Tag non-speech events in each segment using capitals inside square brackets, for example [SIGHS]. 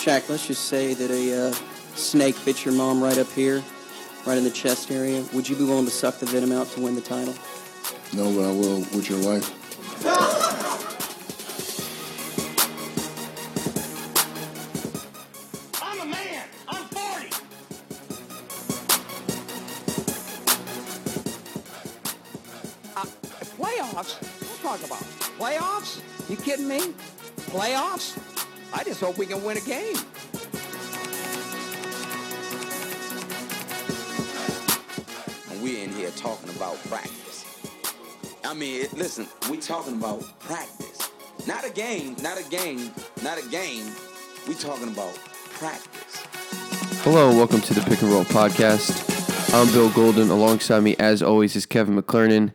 Shaq, let's just say that a uh, snake bit your mom right up here, right in the chest area. Would you be willing to suck the venom out to win the title? No, but I will with your wife. I'm a man. I'm 40. Uh, Playoffs? What talk about? Playoffs? You kidding me? Playoffs? I just hope we can win a game. and we're in here talking about practice. I mean, it, listen, we talking about practice. Not a game, not a game, not a game. We talking about practice. Hello, and welcome to the Pick and Roll Podcast. I'm Bill Golden. Alongside me, as always, is Kevin McClernon.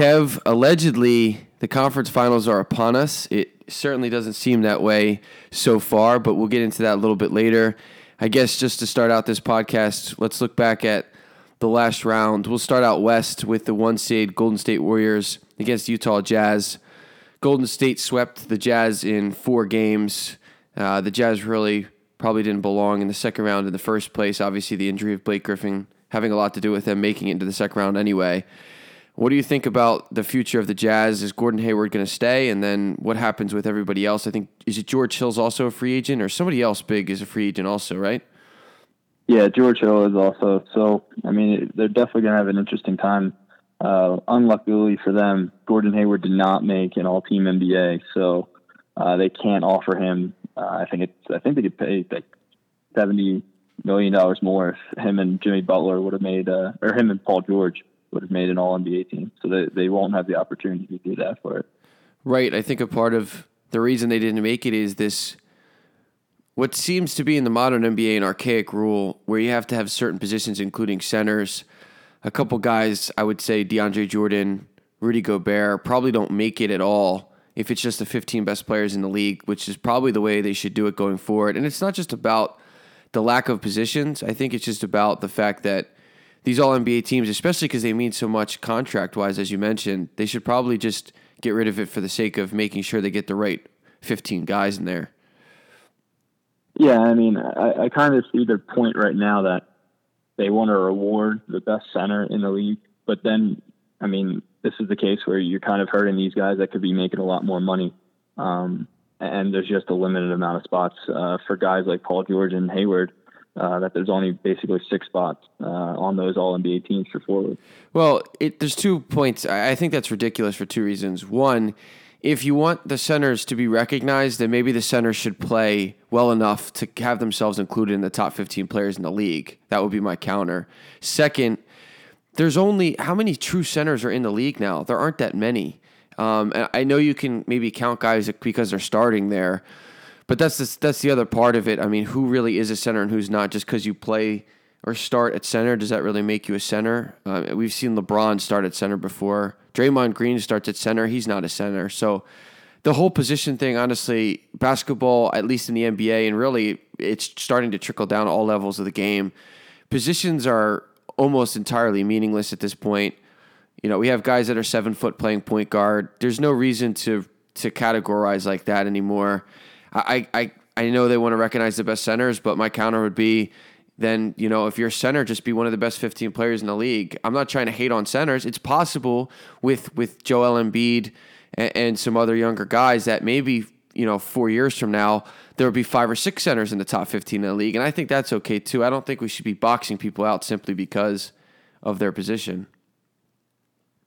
Kev, allegedly, the conference finals are upon us. It certainly doesn't seem that way so far, but we'll get into that a little bit later. I guess just to start out this podcast, let's look back at the last round. We'll start out west with the one seed Golden State Warriors against Utah Jazz. Golden State swept the Jazz in four games. Uh, the Jazz really probably didn't belong in the second round in the first place. Obviously, the injury of Blake Griffin having a lot to do with them making it into the second round anyway. What do you think about the future of the Jazz? Is Gordon Hayward going to stay? And then what happens with everybody else? I think is it George Hill's also a free agent, or somebody else big is a free agent also, right? Yeah, George Hill is also. So, I mean, they're definitely going to have an interesting time. Uh, unluckily for them, Gordon Hayward did not make an All-Team NBA, so uh, they can't offer him. Uh, I think it's. I think they could pay like seventy million dollars more if him and Jimmy Butler would have made, uh, or him and Paul George would have made an All NBA team. So they they won't have the opportunity to do that for it. Right. I think a part of the reason they didn't make it is this what seems to be in the modern NBA an archaic rule where you have to have certain positions, including centers. A couple guys, I would say DeAndre Jordan, Rudy Gobert, probably don't make it at all if it's just the 15 best players in the league, which is probably the way they should do it going forward. And it's not just about the lack of positions. I think it's just about the fact that these all NBA teams, especially because they mean so much contract wise, as you mentioned, they should probably just get rid of it for the sake of making sure they get the right 15 guys in there. Yeah, I mean, I, I kind of see their point right now that they want to reward the best center in the league, but then, I mean, this is the case where you're kind of hurting these guys that could be making a lot more money. Um, and there's just a limited amount of spots uh, for guys like Paul George and Hayward. Uh, that there's only basically six spots uh, on those All NBA teams for forward. Well, it, there's two points. I think that's ridiculous for two reasons. One, if you want the centers to be recognized, then maybe the centers should play well enough to have themselves included in the top 15 players in the league. That would be my counter. Second, there's only how many true centers are in the league now? There aren't that many. Um, and I know you can maybe count guys because they're starting there, but that's the, that's the other part of it. I mean, who really is a center and who's not? Just because you play or start at center, does that really make you a center? Uh, we've seen LeBron start at center before. Draymond Green starts at center. He's not a center. So the whole position thing, honestly, basketball, at least in the NBA, and really it's starting to trickle down all levels of the game. Positions are almost entirely meaningless at this point. You know, we have guys that are seven foot playing point guard. There's no reason to to categorize like that anymore. I I I know they want to recognize the best centers, but my counter would be then you know if you're a center, just be one of the best 15 players in the league. I'm not trying to hate on centers. It's possible with with Joel Embiid and, and some other younger guys that maybe you know four years from now there will be five or six centers in the top 15 in the league, and I think that's okay too. I don't think we should be boxing people out simply because of their position.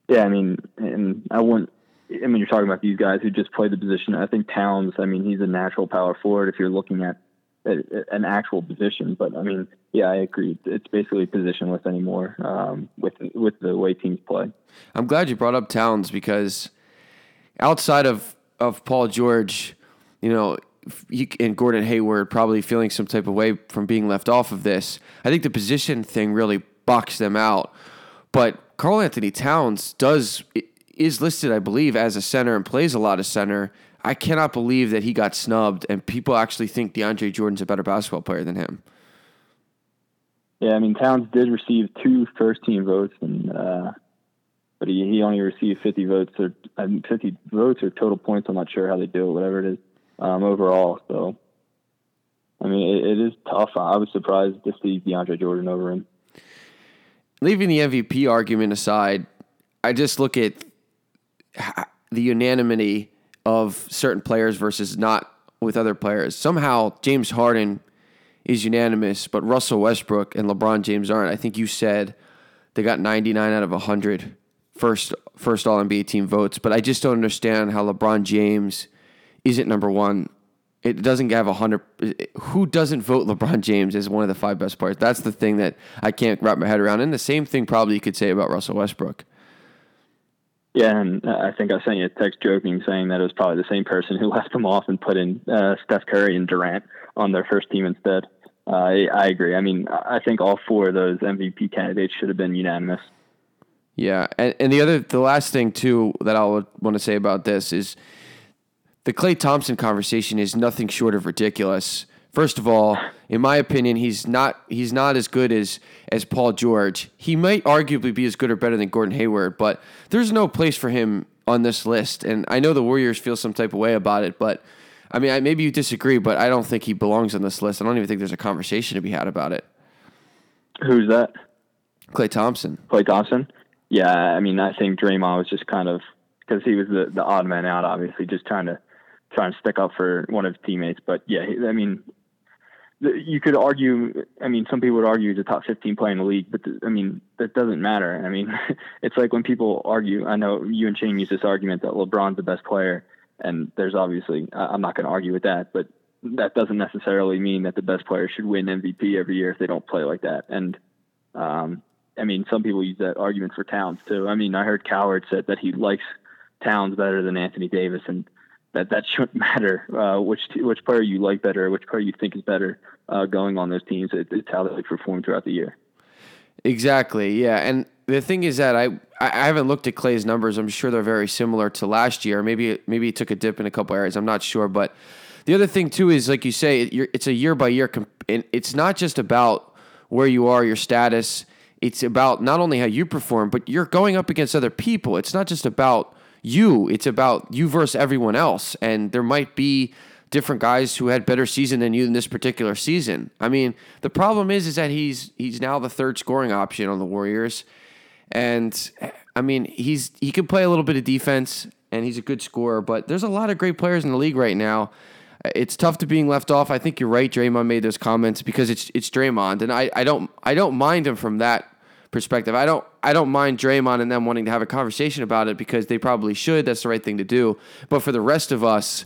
Yeah, I mean, and I wouldn't. I mean, you're talking about these guys who just play the position. I think Towns. I mean, he's a natural power forward if you're looking at an actual position. But I mean, yeah, I agree. It's basically positionless anymore um, with with the way teams play. I'm glad you brought up Towns because outside of of Paul George, you know, he, and Gordon Hayward probably feeling some type of way from being left off of this. I think the position thing really boxed them out. But Karl-Anthony Towns does is listed, I believe, as a center and plays a lot of center. I cannot believe that he got snubbed, and people actually think DeAndre Jordan's a better basketball player than him. Yeah, I mean Towns did receive two first team votes, and uh, but he, he only received 50 votes or I mean, 50 votes or total points. I'm not sure how they do it, whatever it is um, overall. So I mean, it, it is tough. I was surprised to see DeAndre Jordan over him. Leaving the MVP argument aside, I just look at the unanimity of certain players versus not with other players. Somehow James Harden is unanimous, but Russell Westbrook and LeBron James aren't. I think you said they got 99 out of 100 first first All NBA team votes, but I just don't understand how LeBron James isn't number 1. It doesn't have 100 who doesn't vote LeBron James as one of the five best players? That's the thing that I can't wrap my head around. And the same thing probably you could say about Russell Westbrook. Yeah, and I think I sent you a text joking saying that it was probably the same person who [LAUGHS] left them off and put in uh, Steph Curry and Durant on their first team instead. Uh, I, I agree. I mean, I think all four of those MVP candidates should have been unanimous. Yeah, and, and the other, the last thing too that I would want to say about this is the Klay Thompson conversation is nothing short of ridiculous. First of all, in my opinion, he's not he's not as good as as Paul George. He might arguably be as good or better than Gordon Hayward, but there's no place for him on this list. And I know the Warriors feel some type of way about it, but I mean, I, maybe you disagree, but I don't think he belongs on this list. I don't even think there's a conversation to be had about it. Who's that? Klay Thompson. Klay Thompson. Yeah, I mean, I think Draymond was just kind of because he was the the odd man out, obviously, just trying to trying to stick up for one of his teammates. But yeah, I mean, you could argue. I mean, some people would argue he's a top 15 player in the league, but I mean that doesn't matter. I mean, [LAUGHS] it's like when people argue. I know you and Shane use this argument that LeBron's the best player, and there's obviously I'm not going to argue with that, but that doesn't necessarily mean that the best player should win MVP every year if they don't play like that. And um, I mean, some people use that argument for Towns too. I mean, I heard Cowherd said that he likes Towns better than Anthony Davis, and that that shouldn't [LAUGHS] matter uh, which which player you like better, which player you think is better uh, going on those teams. It, it's how they perform throughout the year. Exactly. Yeah, and the thing is that I I haven't looked at Klay's numbers. I'm sure they're very similar to last year. Maybe maybe he took a dip in a couple areas. I'm not sure, but the other thing too is like you say, it's a year by year. And it's not just about where you are, your status. It's about not only how you perform, but you're going up against other people. It's not just about you. It's about you versus everyone else. And there might be different guys who had better season than you in this particular season. I mean, the problem is is that he's he's now the third scoring option on the Warriors. And I mean, he's he can play a little bit of defense and he's a good scorer, but there's a lot of great players in the league right now. It's tough to being left off. I think you're right. Draymond made those comments because it's it's Draymond, and I, I don't I don't mind him from that perspective. I don't I don't mind Draymond and them wanting to have a conversation about it because they probably should. That's the right thing to do. But for the rest of us,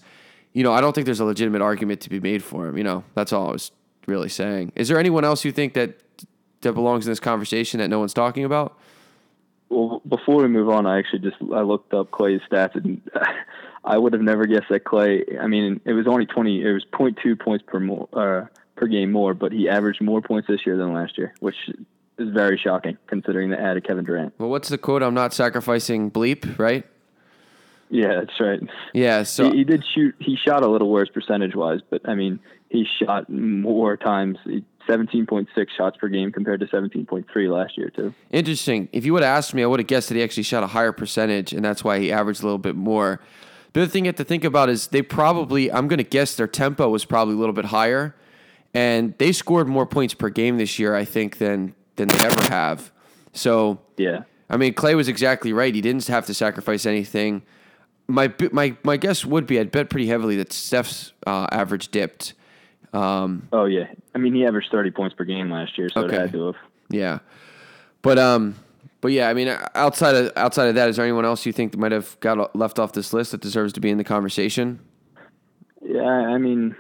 you know, I don't think there's a legitimate argument to be made for him. You know, that's all I was really saying. Is there anyone else you think that that belongs in this conversation that no one's talking about? Well, before we move on, I actually just I looked up Klay's stats and [LAUGHS] I would have never guessed that Clay. I mean, it was only twenty. It was 0.2 points per more uh, per game more, but he averaged more points this year than last year, which is very shocking considering the added Kevin Durant. Well, what's the quote? I'm not sacrificing bleep, right? Yeah, that's right. Yeah, so he, he did shoot. He shot a little worse percentage wise, but I mean, he shot more times. 17.6 shots per game compared to 17.3 last year too. Interesting. If you would have asked me, I would have guessed that he actually shot a higher percentage, and that's why he averaged a little bit more. The other thing you have to think about is they probably, I'm going to guess their tempo was probably a little bit higher, and they scored more points per game this year, I think, than than they ever have. So yeah, I mean, Klay was exactly right. He didn't have to sacrifice anything. My my my guess would be I'd bet pretty heavily that Steph's uh, average dipped. Um, oh yeah, I mean he averaged thirty points per game last year, so okay. it had to have. Yeah, but um, but yeah, I mean outside of outside of that, is there anyone else you think might have got left off this list that deserves to be in the conversation? Yeah, I mean,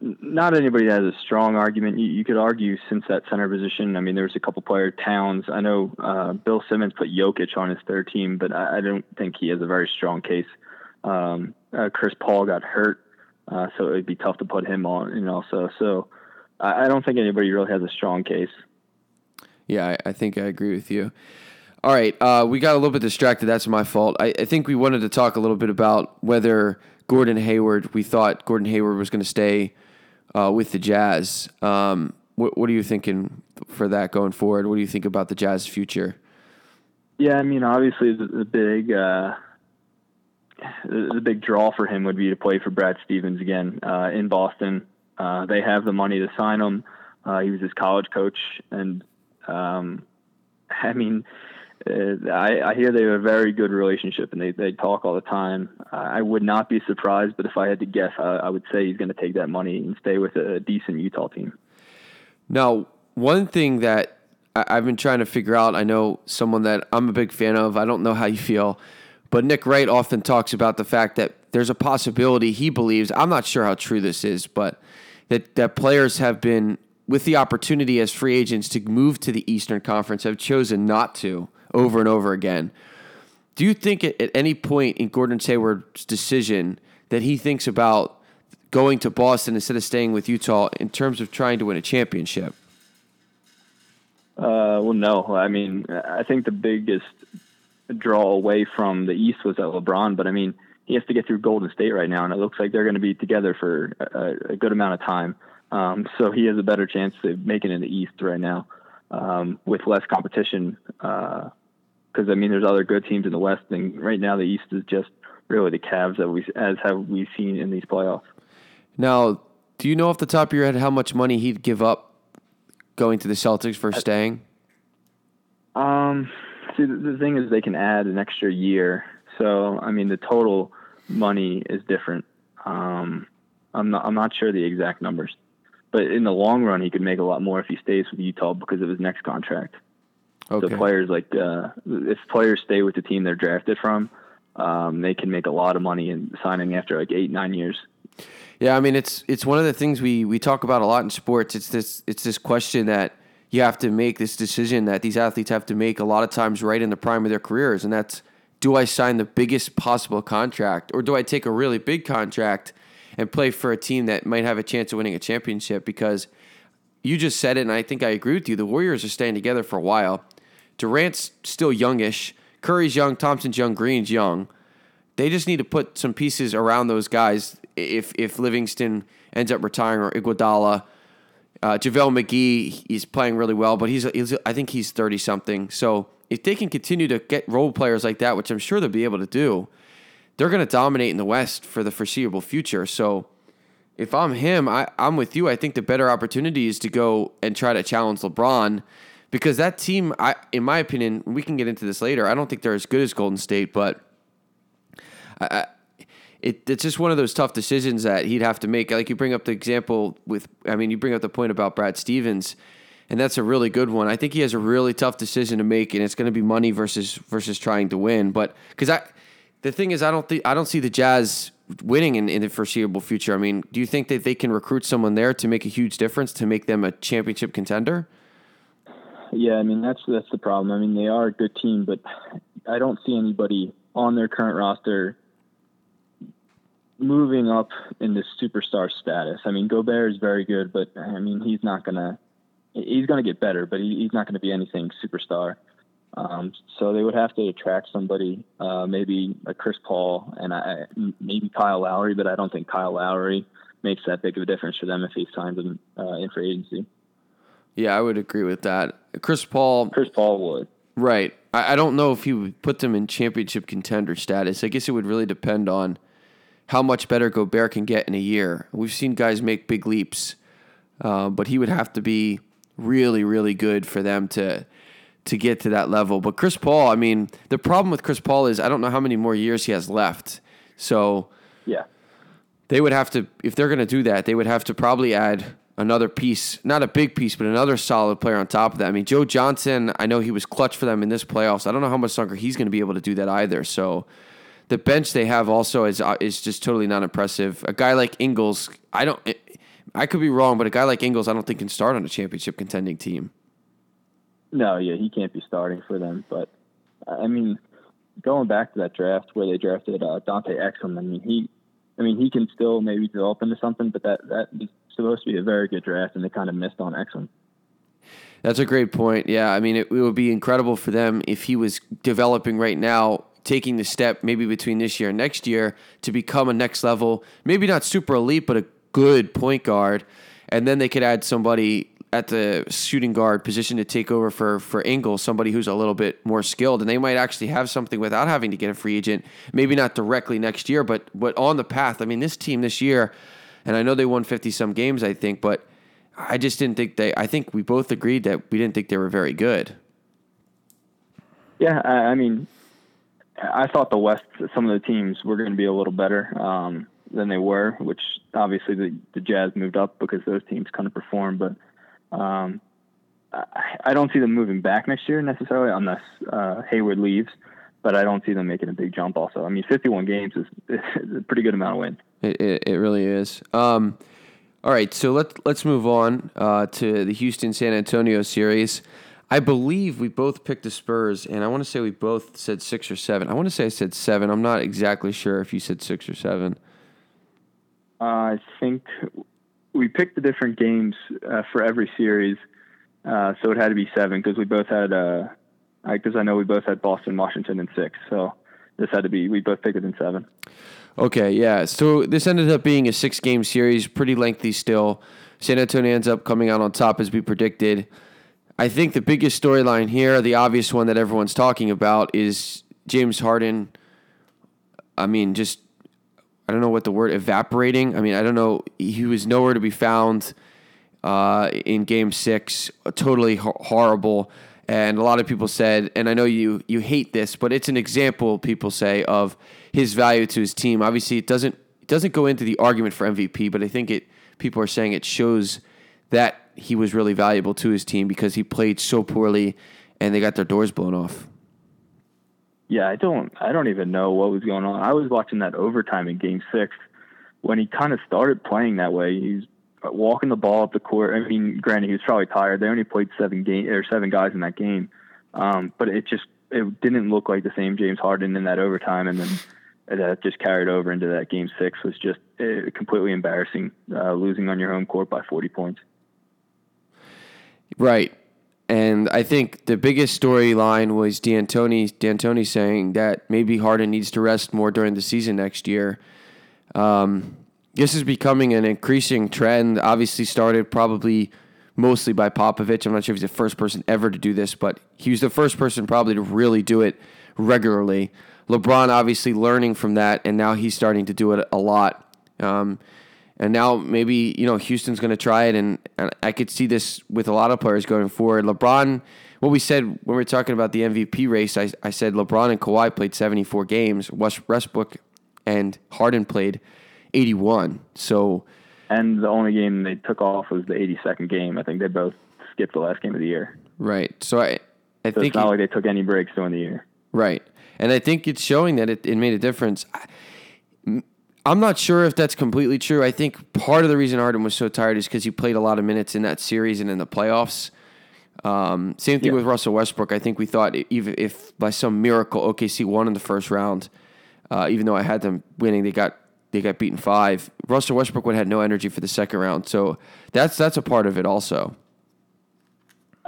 not anybody that has a strong argument. You, you, could argue since that center position. I mean, there was a couple player Towns. I know uh, Bill Simmons put Jokic on his third team, but I, I don't think he has a very strong case. Um, uh, Chris Paul got hurt, uh, so it'd be tough to put him on. You know, so so I, I don't think anybody really has a strong case. Yeah, I, I think I agree with you. All right, uh, we got a little bit distracted. That's my fault. I, I think we wanted to talk a little bit about whether Gordon Hayward. We thought Gordon Hayward was going to stay uh, with the Jazz. Um, what, what are you thinking for that going forward? What do you think about the Jazz future? Yeah, I mean, obviously the, big uh, the, big draw for him would be to play for Brad Stevens again uh, in Boston. Uh, they have the money to sign him. Uh, he was his college coach, and um, [LAUGHS] I mean, I, I hear they have a very good relationship, and they they talk all the time. Uh, I would not be surprised, but if I had to guess, I, I would say he's going to take that money and stay with a decent Utah team. Now, one thing that I- I've been trying to figure out, I know someone that I'm a big fan of. I don't know how you feel, but Nick Wright often talks about the fact that there's a possibility he believes. I'm not sure how true this is, but that that players have been with the opportunity as free agents to move to the Eastern Conference have chosen not to over and over again. Do you think at, any point in Gordon Hayward's decision that he thinks about going to Boston instead of staying with Utah in terms of trying to win a championship? Uh, well, no. I mean, I think the biggest draw away from the East was at LeBron, but I mean, he has to get through Golden State right now, and it looks like they're going to be together for a, a good amount of time. Um, so he has a better chance of making it in the East right now um, with less competition. Because I mean, there's other good teams in the West, and right now the East is just really the Cavs that we as have we seen in these playoffs. Now, do you know off the top of your head how much money he'd give up going to the Celtics for staying? Um, see, the, the thing is, they can add an extra year. So, I mean, the total money is different. Um, I'm not, I'm not sure the exact numbers, but in the long run, he could make a lot more if he stays with Utah because of his next contract. Okay. So players like uh, if players stay with the team they're drafted from, um, they can make a lot of money in signing after like eight nine years. Yeah, I mean it's it's one of the things we we talk about a lot in sports. It's this it's this question that you have to make this decision that these athletes have to make a lot of times right in the prime of their careers, and that's do I sign the biggest possible contract or do I take a really big contract and play for a team that might have a chance of winning a championship? Because you just said it, and I think I agree with you. The Warriors are staying together for a while. Durant's still youngish. Curry's young. Thompson's young. Green's young. They just need to put some pieces around those guys. If if Livingston ends up retiring or Iguodala, uh, JaVale McGee, he's playing really well, but he's, he's I think he's thirty something. So if they can continue to get role players like that, which I'm sure they'll be able to do, they're going to dominate in the West for the foreseeable future. So if I'm him, I, I'm with you. I think the better opportunity is to go and try to challenge LeBron because that team, I, in my opinion, we can get into this later. I don't think they're as good as Golden State, but I, it, it's just one of those tough decisions that he'd have to make. Like you bring up the example with, I mean, you bring up the point about Brad Stevens, and that's a really good one. I think he has a really tough decision to make, and it's going to be money versus versus trying to win. But because I, the thing is, I don't think I don't see the Jazz winning in, in the foreseeable future. I mean, do you think that they can recruit someone there to make a huge difference to make them a championship contender? Yeah, I mean that's that's the problem. I mean they are a good team, but I don't see anybody on their current roster moving up in this superstar status. I mean Gobert is very good, but I mean he's not gonna he's gonna get better, but he, he's not gonna be anything superstar. Um, so they would have to attract somebody, uh, maybe a Chris Paul and I, maybe Kyle Lowry, but I don't think Kyle Lowry makes that big of a difference for them if he signs them uh, in free agency. Yeah, I would agree with that. Chris Paul. Chris Paul would. Right. I, I don't know if he would put them in championship contender status. I guess it would really depend on how much better Gobert can get in a year. We've seen guys make big leaps, uh, but he would have to be really, really good for them to to get to that level. But Chris Paul, I mean, the problem with Chris Paul is I don't know how many more years he has left. So yeah, they would have to if they're going to do that, they would have to probably add another piece, not a big piece, but another solid player on top of that. I mean, Joe Johnson, I know he was clutch for them in this playoffs. I don't know how much longer he's going to be able to do that either. So the bench they have also is uh, is just totally not impressive. A guy like Ingles, I don't. I could be wrong, but a guy like Ingles, I don't think can start on a championship contending team. No, yeah, he can't be starting for them. But I mean, going back to that draft where they drafted uh, Dante Exum, I mean, he, I mean, he can still maybe develop into something, but that that supposed to be a very good draft, and they kind of missed on Exum. That's a great point. Yeah, I mean, it, it would be incredible for them if he was developing right now, taking the step maybe between this year and next year to become a next level, maybe not super elite, but a good point guard, and then they could add somebody at the shooting guard position to take over for for Ingles, somebody who's a little bit more skilled, and they might actually have something without having to get a free agent. Maybe not directly next year, but but on the path. I mean, this team this year, And I know they won 50 some games, I think, but I just didn't think they, I think we both agreed that we didn't think they were very good. Yeah, I, I mean, I thought the West, some of the teams were going to be a little better um, than they were, which obviously the, the Jazz moved up because those teams kind of performed. But um, I, I don't see them moving back next year necessarily unless uh, Hayward leaves. But I don't see them making a big jump. Also, I mean, 51 games is, [LAUGHS] is a pretty good amount of wins. It, it, it really is. Um, all right, so let's let's move on uh, to the Houston San Antonio series. I believe we both picked the Spurs, and I want to say we both said six or seven. I want to say I said seven. I'm not exactly sure if you said six or seven. Uh, I think we picked the different games uh, for every series, uh, so it had to be seven because we both had. Because I know we both had Boston, Washington, and six, so this had to be. We both picked it in seven. Okay, yeah. So this ended up being a six game series, pretty lengthy still. San Antonio ends up coming out on top as we predicted. I think the biggest storyline here, the obvious one that everyone's talking about, is James Harden. I mean, just, I don't know what the word, evaporating. I mean, I don't know. He was nowhere to be found uh, in game six. Totally ho- horrible. And a lot of people said, and I know you you hate this, but it's an example people say of his value to his team. Obviously, it doesn't it doesn't go into the argument for MVP, but I think it people are saying it shows that he was really valuable to his team because he played so poorly and they got their doors blown off. Yeah, I don't I don't even know what was going on. I was watching that overtime in game 6 when he kind of started playing that way. He's walking the ball up the court. I mean, granted, he was probably tired. They only played seven game or seven guys in that game, um, but it just it didn't look like the same James Harden in that overtime, and then that just carried over into that game six was just uh, completely embarrassing, uh, losing on your home court by 40 points. Right. And I think the biggest storyline was D'Antoni, D'Antoni saying that maybe Harden needs to rest more during the season next year. Um, this is becoming an increasing trend. Obviously, started probably mostly by Popovich. I'm not sure if he's the first person ever to do this, but he was the first person probably to really do it regularly. LeBron obviously learning from that, and now he's starting to do it a lot. Um, and now maybe you know Houston's going to try it, and, and I could see this with a lot of players going forward. LeBron, what we said when we were talking about the MVP race, I, I said LeBron and Kawhi played 74 games. Westbrook and Harden played 81. So, and the only game they took off was the 82nd game. I think they both skipped the last game of the year. Right. So I, I so think it's not it, like they took any breaks during the year. Right. And I think it's showing that it, it made a difference. I'm not sure if that's completely true. I think part of the reason Harden was so tired is because he played a lot of minutes in that series and in the playoffs. Um, same thing Yeah. with Russell Westbrook. I think we thought even if by some miracle OKC won in the first round, uh, even though I had them winning, they got they got beaten five. Russell Westbrook would have had no energy for the second round, so that's that's a part of it also.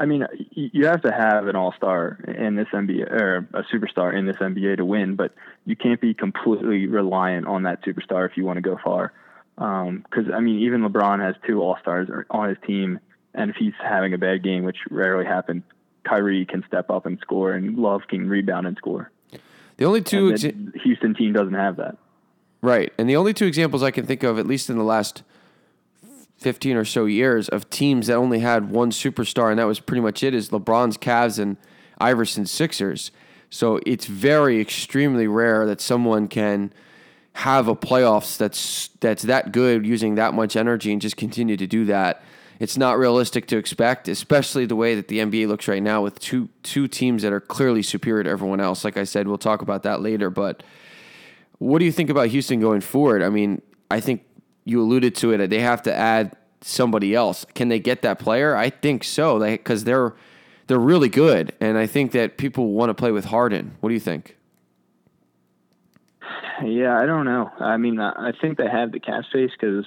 I mean, you have to have an all star in this NBA or a superstar in this NBA to win, but you can't be completely reliant on that superstar if you want to go far. Um, because I mean, even LeBron has two all stars on his team, and if he's having a bad game, which rarely happens, Kyrie can step up and score, and Love can rebound and score. The only two And exa- the Houston team doesn't have that. Right. And the only two examples I can think of, at least in the last 15 or so years, of teams that only had one superstar, and that was pretty much it, is LeBron's Cavs and Iverson's Sixers. So it's very extremely rare that someone can have a playoffs that's that's that good using that much energy and just continue to do that. It's not realistic to expect, especially the way that the NBA looks right now with two two teams that are clearly superior to everyone else. Like I said, we'll talk about that later, but what do you think about Houston going forward? I mean, I think you alluded to it. They have to add somebody else. Can they get that player? I think so. Because they're they're really good, and I think that people want to play with Harden. What do you think? Yeah, I don't know. I mean, I think they have the cap space because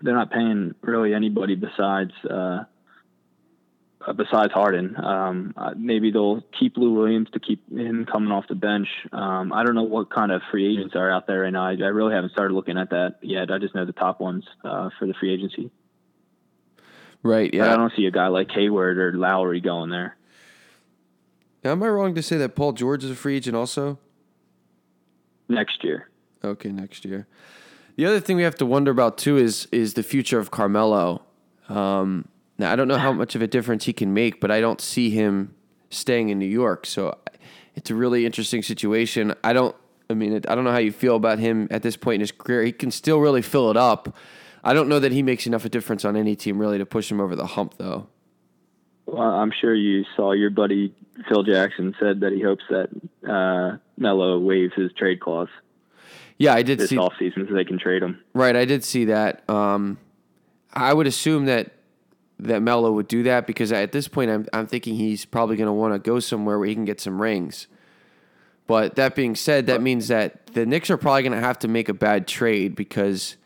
they're not paying really anybody besides uh, besides Harden. Um, uh, maybe they'll keep Lou Williams to keep him coming off the bench. Um, I don't know what kind of free agents are out there right now. I, I really haven't started looking at that yet. I just know the top ones uh, for the free agency. Right. But I don't see a guy like Hayward or Lowry going there. Now, Am I wrong to say that Paul George is a free agent also? next year. Okay, next year. The other thing we have to wonder about too is is the future of Carmelo. Um, now I don't know how much of a difference he can make, but I don't see him staying in New York. So it's a really interesting situation. I don't. I mean, I don't know how you feel about him at this point in his career. He can still really fill it up. I don't know that he makes enough of a difference on any team really to push him over the hump, though. Well, I'm sure you saw your buddy Phil Jackson said that he hopes that uh, Melo waives his trade clause Yeah, I did this see. offseason so they can trade him. Right, I did see that. Um, I would assume that that Melo would do that because at this point, I'm I'm thinking he's probably going to want to go somewhere where he can get some rings. But that being said, that means that the Knicks are probably going to have to make a bad trade because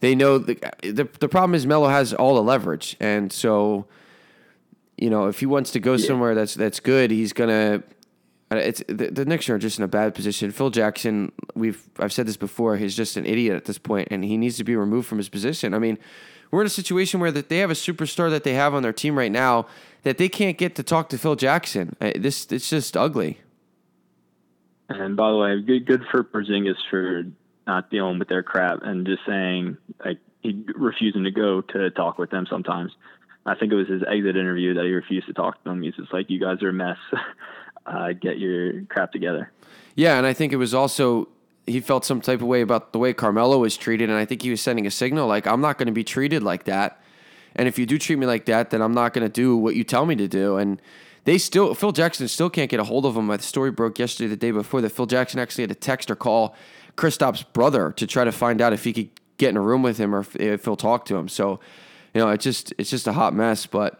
they know the the, the problem is Melo has all the leverage, and so you know if he wants to go somewhere that's that's good, he's gonna. uh, It's the, the Knicks are just in a bad position. Phil Jackson, we've I've said this before, he's just an idiot at this point, and he needs to be removed from his position. I mean, we're in a situation where that they have a superstar that they have on their team right now that they can't get to talk to Phil Jackson. This it's just ugly. And by the way, good good for Porzingis for not dealing with their crap and just saying like he refusing to go to talk with them sometimes. I think it was his exit interview that he refused to talk to them. He's just like, "You guys are a mess. [LAUGHS] uh, get your crap together." Yeah, and I think it was also he felt some type of way about the way Carmelo was treated, and I think he was sending a signal like I'm not going to be treated like that, and if you do treat me like that, then I'm not going to do what you tell me to do. And they still Phil Jackson still can't get a hold of him. The story broke yesterday, the day before, that Phil Jackson actually had to text or call Kristaps' brother to try to find out if he could get in a room with him or if, if he'll talk to him. So, you know, it's just it's just a hot mess, but.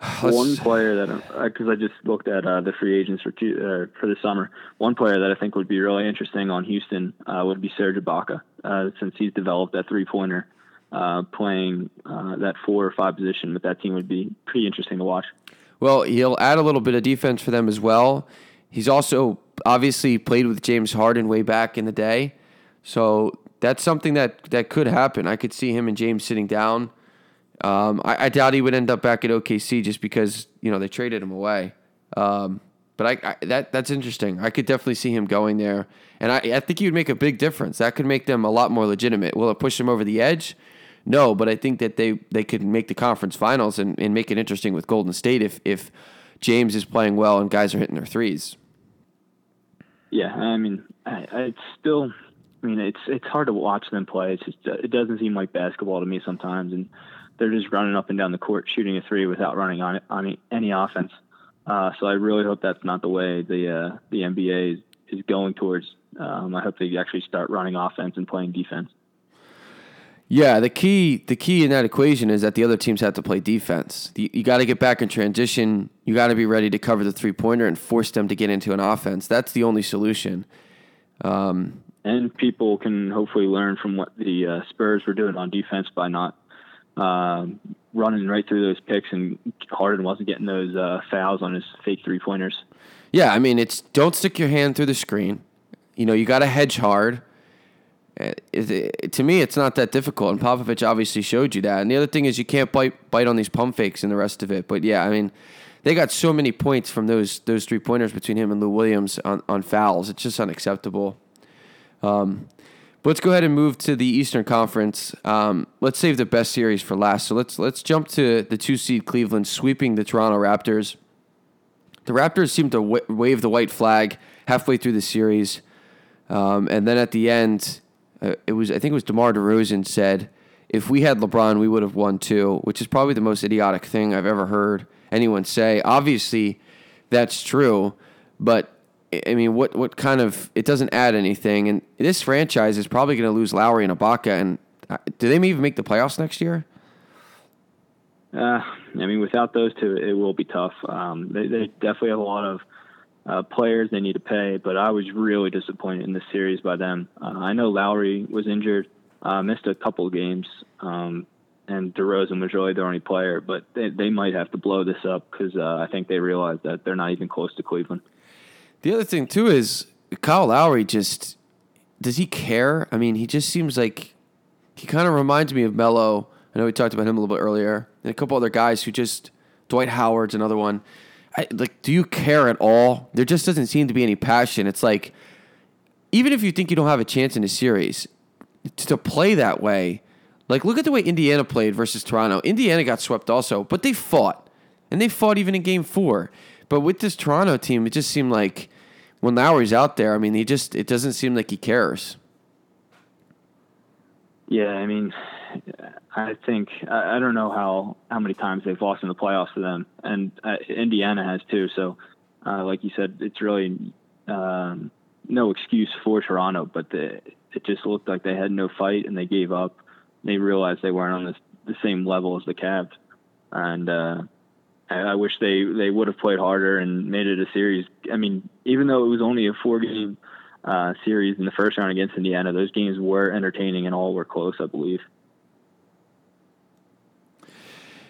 [SIGHS] one player that because I just looked at uh, the free agents for two, uh, for the summer. One player that I think would be really interesting on Houston uh, would be Serge Ibaka, uh, since he's developed that three pointer, uh, playing uh, that four or five position with that team would be pretty interesting to watch. Well, he'll add a little bit of defense for them as well. He's also obviously played with James Harden way back in the day. So that's something that, that could happen. I could see him and James sitting down. Um, I, I doubt he would end up back at OKC just because, you know, they traded him away. Um, but I, I that that's interesting. I could definitely see him going there. And I, I think he would make a big difference. That could make them a lot more legitimate. Will it push them over the edge? No, but I think that they, they could make the conference finals and, and make it interesting with Golden State if if James is playing well and guys are hitting their threes. Yeah, I mean, I, it's still, I mean, it's it's hard to watch them play. It's just it doesn't seem like basketball to me sometimes, and they're just running up and down the court shooting a three without running on on any offense. Uh, so I really hope that's not the way the uh, the NBA is, is going towards. Um, I hope they actually start running offense and playing defense. Yeah, the key the key in that equation is that the other teams have to play defense. You, you got to get back in transition. You got to be ready to cover the three pointer and force them to get into an offense. That's the only solution. Um, and people can hopefully learn from what the uh, Spurs were doing on defense by not um, running right through those picks, and Harden wasn't getting those uh, fouls on his fake three pointers. Yeah, I mean, it's don't stick your hand through the screen. You know, you got to hedge hard. Uh, it- it- to me, it's not that difficult, and Popovich obviously showed you that. And the other thing is, you can't bite bite on these pump fakes and the rest of it. But yeah, I mean, they got so many points from those those three pointers between him and Lou Williams on, on fouls. It's just unacceptable. Um, but let's go ahead and move to the Eastern Conference. Um, let's save the best series for last. So let's let's jump to the two seed Cleveland sweeping the Toronto Raptors. The Raptors seemed to wa wave the white flag halfway through the series, um, and then at the end, uh, it was I think it was DeMar DeRozan said, "If we had LeBron, we would have won too," which is probably the most idiotic thing I've ever heard anyone say. Obviously, that's true, but I- mean, what what kind of it doesn't add anything, and this franchise is probably going to lose Lowry and Ibaka, and uh, do they even make the playoffs next year? Uh, I mean, without those two, it will be tough. Um, they, they definitely have a lot of uh, players they need to pay, but I was really disappointed in this series by them. Uh, I know Lowry was injured, uh, missed a couple of games, um, and DeRozan was really their only player, but they, they might have to blow this up because uh, I think they realize that they're not even close to Cleveland. The other thing too is Kyle Lowry just does he care? I mean, he just seems like he kind of reminds me of Melo. I know we talked about him a little bit earlier, and a couple other guys who just Dwight Howard's another one. I, like, do you care at all? There just doesn't seem to be any passion. It's like even if you think you don't have a chance in a series, to play that way, like look at the way Indiana played versus Toronto. Indiana got swept also, but they fought, and they fought even in Game Four. But with this Toronto team, it just seemed like when Lowry's out there, I mean, he just it doesn't seem like he cares. Yeah, I mean, I think I, I don't know how how many times they've lost in the playoffs to them, and uh, Indiana has too. So, uh, like you said, it's really um, no excuse for Toronto, but the, it just looked like they had no fight and they gave up. They realized they weren't on the, the same level as the Cavs, and uh, I, wish they they would have played harder and made it a series. I mean, even though it was only a four game uh, series in the first round against Indiana, those games were entertaining and all were close, I believe.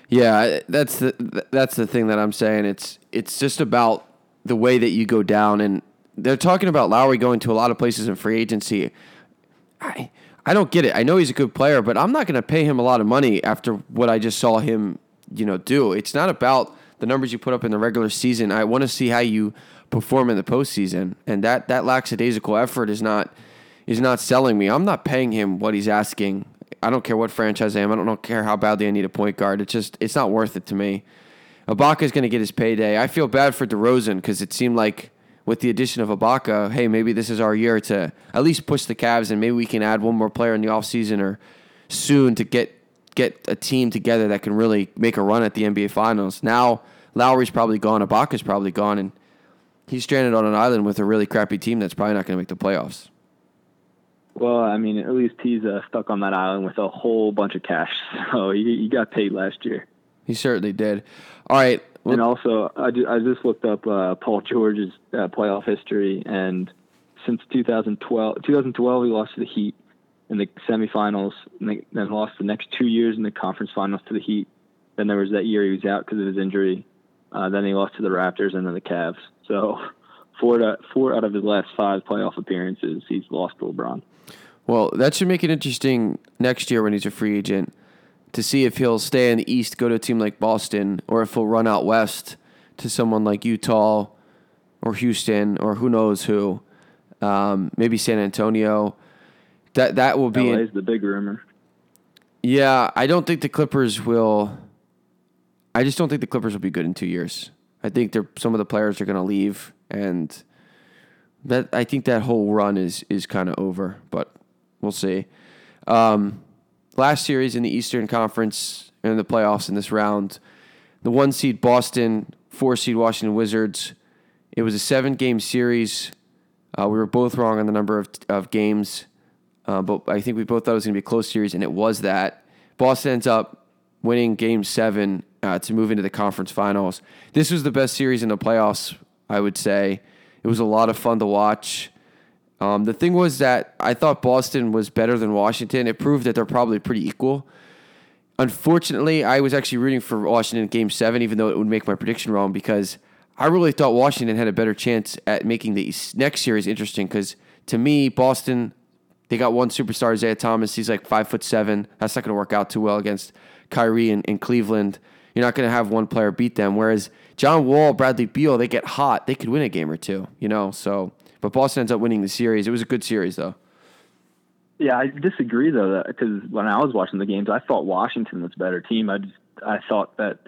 Yeah, that's the that's the thing that I'm saying. It's it's just about the way that you go down, and they're talking about Lowry going to a lot of places in free agency. I I don't get it. I know he's a good player, but I'm not going to pay him a lot of money after what I just saw him, you know, do. It's not about the numbers you put up in the regular season. I want to see how you perform in the postseason, and that that lackadaisical effort is not is not selling me. I'm not paying him what he's asking. I don't care what franchise I am. I don't care how badly I need a point guard. It's just it's not worth it to me. Ibaka is going to get his payday. I feel bad for DeRozan because it seemed like with the addition of Ibaka, hey, maybe this is our year to at least push the Cavs and maybe we can add one more player in the offseason or soon to get get a team together that can really make a run at the NBA Finals. Now Lowry's probably gone, Ibaka's probably gone, and he's stranded on an island with a really crappy team that's probably not going to make the playoffs. Well, I mean, at least he's uh, stuck on that island with a whole bunch of cash. [LAUGHS] So he, he got paid last year. He certainly did. All right. Well, and also, I, ju- I just looked up uh, Paul George's uh, playoff history, and since 2012, 2012 he lost to the Heat in the semifinals, and then lost the next two years in the conference finals to the Heat. Then there was that year he was out because of his injury. Uh, then he lost to the Raptors and then the Cavs. So [LAUGHS] four, to, four out of his last five playoff appearances, he's lost to LeBron. Well, that should make it interesting next year when he's a free agent to see if he'll stay in the East, go to a team like Boston, or if he'll run out west to someone like Utah or Houston or who knows who, um, maybe San Antonio. That that will be LA's the big rumor. Yeah, I don't think the Clippers will. I just don't think the Clippers will be good in two years. I think they're some of the players are going to leave, and that I think that whole run is is kind of over. But we'll see. Um, last series in the Eastern Conference in the playoffs in this round, the one seed Boston, four seed Washington Wizards. It was a seven game series. Uh, we were both wrong on the number of, of games, uh, but I think we both thought it was going to be a close series, and it was that. Boston ends up winning game seven uh, to move into the conference finals. This was the best series in the playoffs, I would say. It was a lot of fun to watch. Um, the thing was that I thought Boston was better than Washington. It proved that they're probably pretty equal. Unfortunately, I was actually rooting for Washington in game seven, even though it would make my prediction wrong, because I really thought Washington had a better chance at making the next series interesting. Because to me, Boston, they got one superstar, Isaiah Thomas. He's like five foot seven. That's not going to work out too well against Kyrie in Cleveland. You're not going to have one player beat them. Whereas John Wall, Bradley Beal, they get hot. They could win a game or two, you know? So but Boston ends up winning the series. It was a good series, though. Yeah, I disagree though, because when I was watching the games, I thought Washington was a better team. I just, I thought that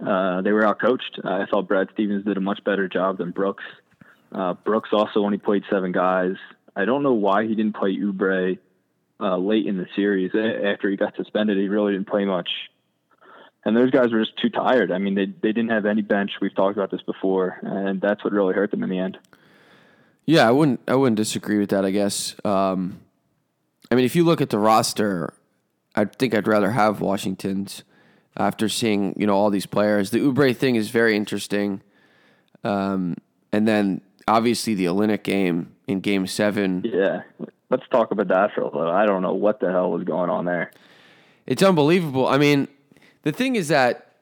uh, they were outcoached. I thought Brad Stevens did a much better job than Brooks. Uh, Brooks also only played seven guys. I don't know why he didn't play Oubre uh, late in the series. After he got suspended, he really didn't play much. And those guys were just too tired. I mean, they they didn't have any bench. We've talked about this before, and that's what really hurt them in the end. Yeah, I wouldn't. I wouldn't disagree with that. I guess. Um, I mean, if you look at the roster, I think I'd rather have Washington's after seeing you know all these players. The Oubre thing is very interesting, um, and then obviously the Olynyk game in Game Seven. Yeah, let's talk about that for a little. I don't know what the hell was going on there. It's unbelievable. I mean, the thing is that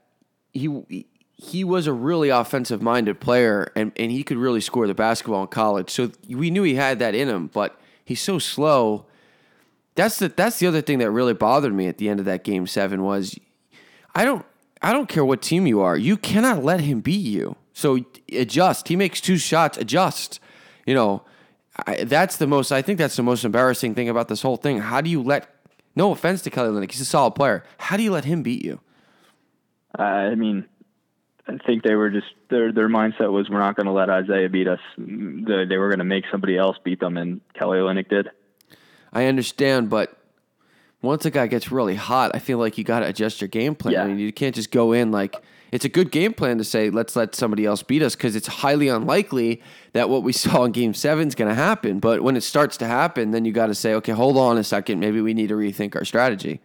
he he was a really offensive minded player and, and he could really score the basketball in college. So we knew he had that in him, but he's so slow. That's the that's the other thing that really bothered me at the end of that game seven was I don't I don't care what team you are. You cannot let him beat you. So adjust. He makes two shots, adjust. You know, I, that's the most. I think that's the most embarrassing thing about this whole thing. How do you let? No offense to Kelly Olynyk, he's a solid player. How do you let him beat you? I mean, I think they were just their their mindset was we're not going to let Isaiah beat us. They, they were going to make somebody else beat them, and Kelly Olynyk did. I understand, but once a guy gets really hot, I feel like you got to adjust your game plan. Yeah. I mean, you can't just go in like it's a good game plan to say let's let somebody else beat us because it's highly unlikely that what we [LAUGHS] saw in Game Seven is going to happen. But when it starts to happen, then you got to say, okay, hold on a second, maybe we need to rethink our strategy.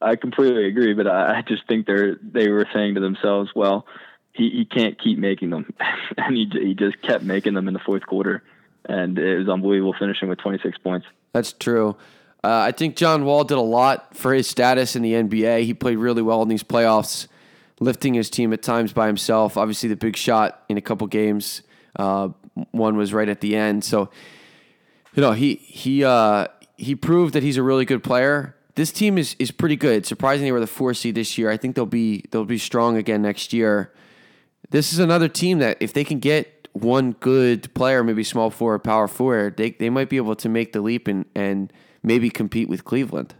I completely agree, but I, just think they're they were saying to themselves, well, he, he can't keep making them, [LAUGHS] and he he just kept making them in the fourth quarter, and it was unbelievable finishing with 26 points. That's true. Uh, I think John Wall did a lot for his status in the NBA. He played really well in these playoffs, lifting his team at times by himself. Obviously, the big shot in a couple games. Uh, one was right at the end. So, you know, he he uh, he proved that he's a really good player. This team is is pretty good. Surprisingly, were the four seed this year. I think they'll be they'll be strong again next year. This is another team that if they can get one good player, maybe small forward, power forward, they they might be able to make the leap and and maybe compete with Cleveland.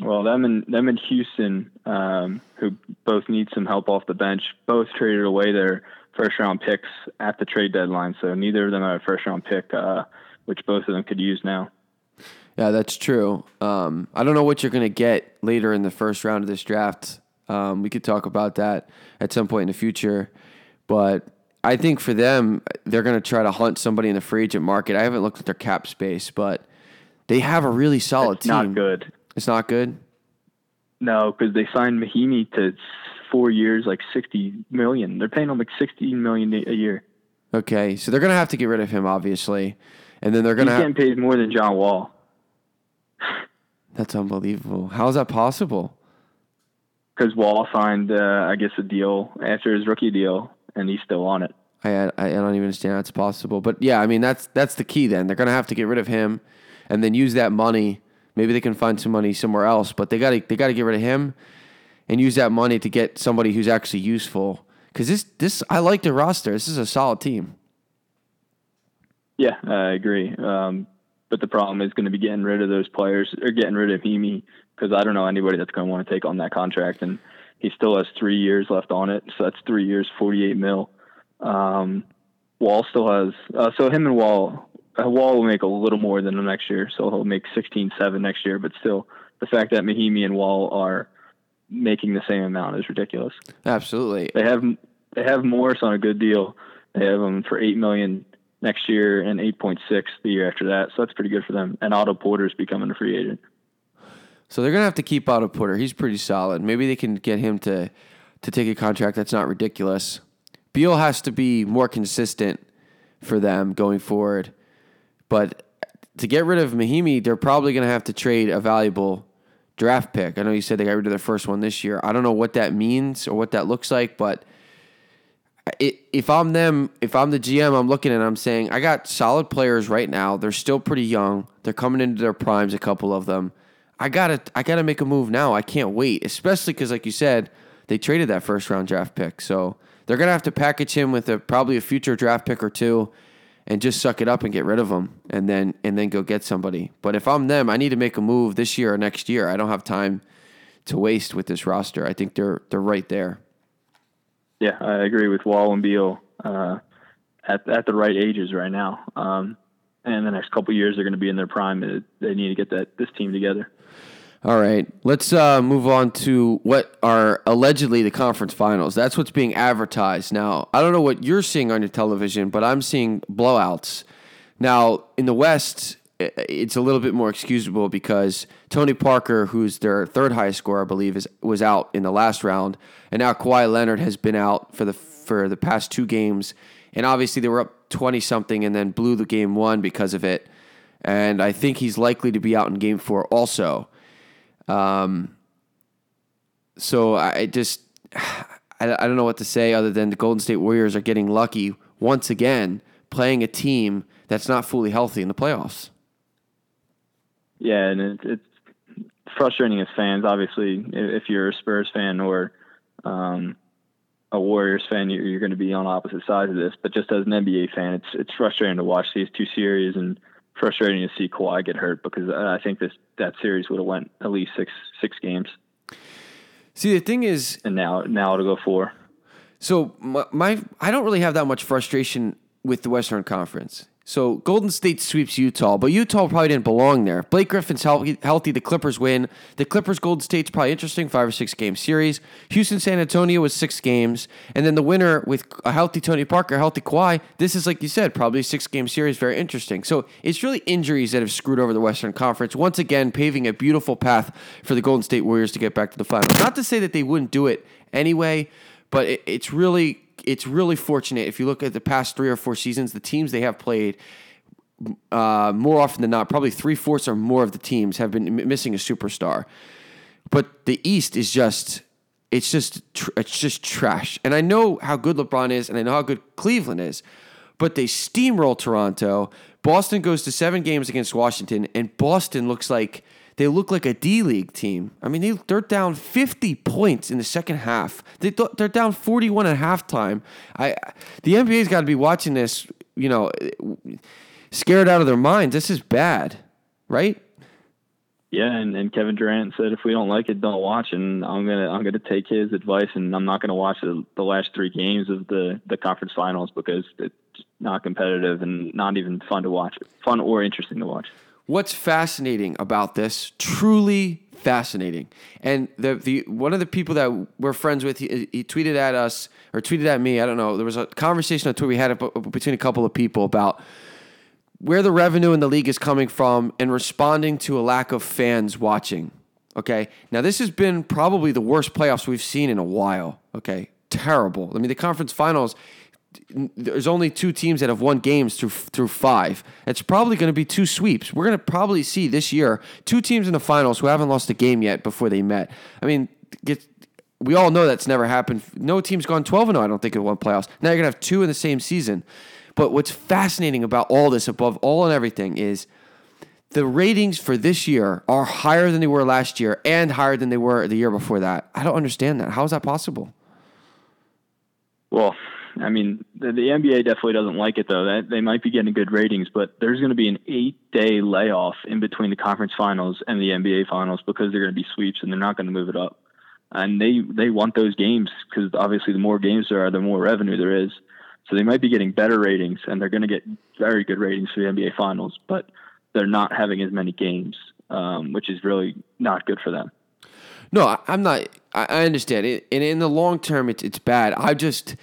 Well, them and them and Houston, um, who both need some help off the bench, both traded away their first round picks at the trade deadline. So neither of them have a first round pick, uh, which both of them could use now. Yeah, that's true. Um, I don't know what you're going to get later in the first round of this draft. Um, we could talk about that at some point in the future, but I think for them, they're going to try to hunt somebody in the free agent market. I haven't looked at their cap space, but they have a really solid team. not good. It's not good. No, because they signed Mahinmi to four years, like 60 million. They're paying him like 16 million a year. Okay, so they're going to have to get rid of him, obviously, and then they're going He's to. getting paid more than John Wall. That's unbelievable. How is that possible? because Wall signed, uh, I guess, a deal after his rookie deal, and he's still on it. I I don't even understand how it's possible. But yeah, I mean that's that's the key. Then they're gonna have to get rid of him, and then use that money. Maybe they can find some money somewhere else, but they got to they got to get rid of him, and use that money to get somebody who's actually useful. Because this this I like the roster. This is a solid team. Yeah, I agree. Um, but the problem is going to be getting rid of those players or getting rid of Hemi because I don't know anybody that's going to want to take on that contract, and he still has three years left on it. So that's three years, forty-eight mil. Um, Wall still has uh, so him and Wall. Uh, Wall will make a little more than him next year, so he'll make sixteen seven next year. But still, the fact that Mahinmi and Wall are making the same amount is ridiculous. Absolutely. They have they have Morris on a good deal. They have him for eight million next year and eight point six the year after that. So that's pretty good for them. And Otto Porter's becoming a free agent. So they're gonna have to keep Otto Porter. He's pretty solid. Maybe they can get him to to take a contract that's not ridiculous. Beal has to be more consistent for them going forward. But to get rid of Mahinmi, they're probably gonna have to trade a valuable draft pick. I know you said they got rid of their first one this year. I don't know what that means or what that looks like, but it, if I'm them, if I'm the GM, I'm looking and I'm saying I got solid players right now. They're still pretty young. They're coming into their primes, a couple of them. I gotta, I gotta make a move now. I can't wait, especially because, like you said, they traded that first round draft pick, so they're gonna have to package him with a probably a future draft pick or two, and just suck it up and get rid of them and then and then go get somebody. But if I'm them, I need to make a move this year or next year. I don't have time to waste with this roster. I think they're they're right there. Yeah, I agree with Wall and Beal uh, at at the right ages right now. Um, and the next couple years, they're going to be in their prime. They- They need to get that this team together. All right, let's uh, move on to what are allegedly the conference finals. That's what's being advertised now. I don't know what you're seeing on your television, but I'm seeing blowouts. Now in the West, it's a little bit more excusable because Tony Parker, who's their third highest scorer, I believe, is was out in the last round, and now Kawhi Leonard has been out for the for the past two games, and obviously they were up twenty something and then blew the game one because of it, and I think he's likely to be out in game four also. Um, so I just [SIGHS] I, I don't know what to say other than the Golden State Warriors are getting lucky once again playing a team that's not fully healthy in the playoffs. Yeah, and it, it's frustrating as fans. Obviously, if you're a Spurs fan or um, a Warriors fan, you're, you're going to be on opposite sides of this. But just as an NBA fan, it's it's frustrating to watch these two series and frustrating to see Kawhi get hurt because uh, I think this that series would have went at least six six games. See, the thing is, and now now it'll go four. So my, my I don't really have that much frustration with the Western Conference. So Golden State sweeps Utah, but Utah probably didn't belong there. Blake Griffin's healthy. The Clippers win. The Clippers Golden State's probably interesting, five or six game series. Houston San Antonio was six games, and then the winner with a healthy Tony Parker, healthy Kawhi. This is like you said, probably a six game series, very interesting. So it's really injuries that have screwed over the Western Conference once again, paving a beautiful path for the Golden State Warriors to get back to the finals. Not to say that they wouldn't do it anyway, but it, it's really it's really fortunate if you look at the past three or four seasons, the teams they have played. Uh, more often than not, probably three fourths or more of the teams have been missing a superstar. But the East is just, it's just, tr- it's just trash. And I know how good LeBron is, and I know how good Cleveland is, but they steamroll Toronto. Boston goes to seven games against Washington, and Boston looks like they look like a D League team. I mean, they, they're down 50 points in the second half. They, they're down 41 at halftime. I, the NBA's got to be watching this, you know, scared out of their minds. This is bad, right? Yeah, and, and Kevin Durant said if we don't like it, don't watch. And I'm gonna I'm gonna take his advice, and I'm not gonna watch the, the last three games of the the conference finals because it's not competitive and not even fun to watch, fun or interesting to watch. What's fascinating about this? Truly fascinating. And the the one of the people that we're friends with, he, he tweeted at us or tweeted at me. I don't know. There was a conversation on Twitter we had between a couple of people about where the revenue in the league is coming from and responding to a lack of fans watching. Okay. Now, this has been probably the worst playoffs we've seen in a while. Okay. Terrible. I mean, the conference finals, there's only two teams that have won games through through five. It's probably going to be two sweeps. We're going to probably see this year two teams in the finals who haven't lost a game yet before they met. I mean, get, we all know that's never happened. No team's gone 12 and 0, I don't think, in one playoffs. Now you're going to have two in the same season. But what's fascinating about all this, above all and everything, is the ratings for this year are higher than they were last year and higher than they were the year before that. I don't understand that. How is that possible? Well, I mean, the, the NBA definitely doesn't like it though. They might be getting good ratings, but there's going to be an eight-day layoff in between the conference finals and the NBA finals because they're going to be sweeps and they're not going to move it up. And they they want those games because obviously the more games there are, the more revenue there is. So they might be getting better ratings, and they're going to get very good ratings for the NBA Finals, but they're not having as many games, um, which is really not good for them. No, I'm not. I understand it, and in the long term, it's it's bad. I just,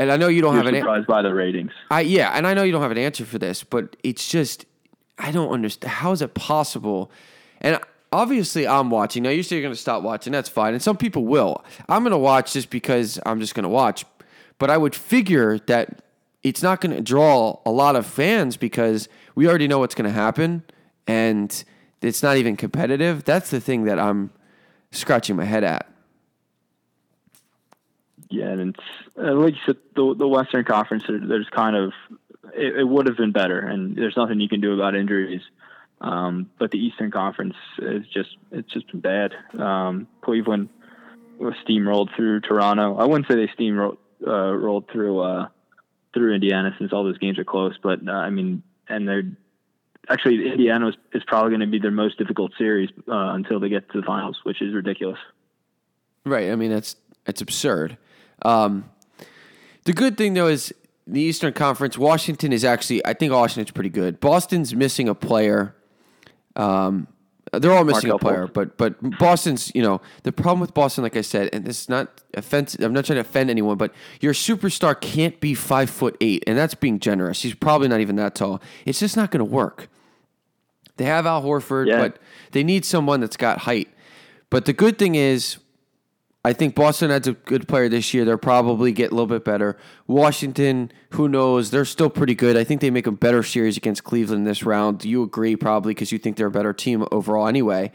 and I know you don't You're have an surprised by the ratings. I yeah, and I know you don't have an answer for this, but it's just I don't understand. How is it possible? And obviously, I'm watching now. You say you're going to stop watching. That's fine, and some people will. I'm going to watch just because I'm just going to watch. But I would figure that it's not going to draw a lot of fans because we already know what's going to happen and it's not even competitive. That's the thing that I'm scratching my head at. Yeah, and it's uh, like you said, the, the Western Conference. There's kind of it, it, would have been better, and there's nothing you can do about injuries. Um, but the Eastern Conference is just it's just been bad. Um, Cleveland was steamrolled through Toronto. I wouldn't say they steamrolled uh, rolled through uh, through Indiana since all those games are close. But uh, I mean, and they're actually Indiana is, is probably going to be their most difficult series uh, until they get to the finals, which is ridiculous. Right. I mean, that's that's absurd. Um, the good thing though is the Eastern Conference. Washington is actually, I think Washington's pretty good. Boston's missing a player. Um, they're all missing a player, but but Boston's you know the problem with Boston, like I said, and this is not offensive. I'm not trying to offend anyone, but your superstar can't be five foot eight, and that's being generous. He's probably not even that tall. It's just not going to work. They have Al Horford, yeah. but they need someone that's got height. But the good thing is, I think Boston has a good player this year. They'll probably get a little bit better. Washington, who knows? They're still pretty good. I think they make a better series against Cleveland this round. You agree? Probably because you think they're a better team overall anyway.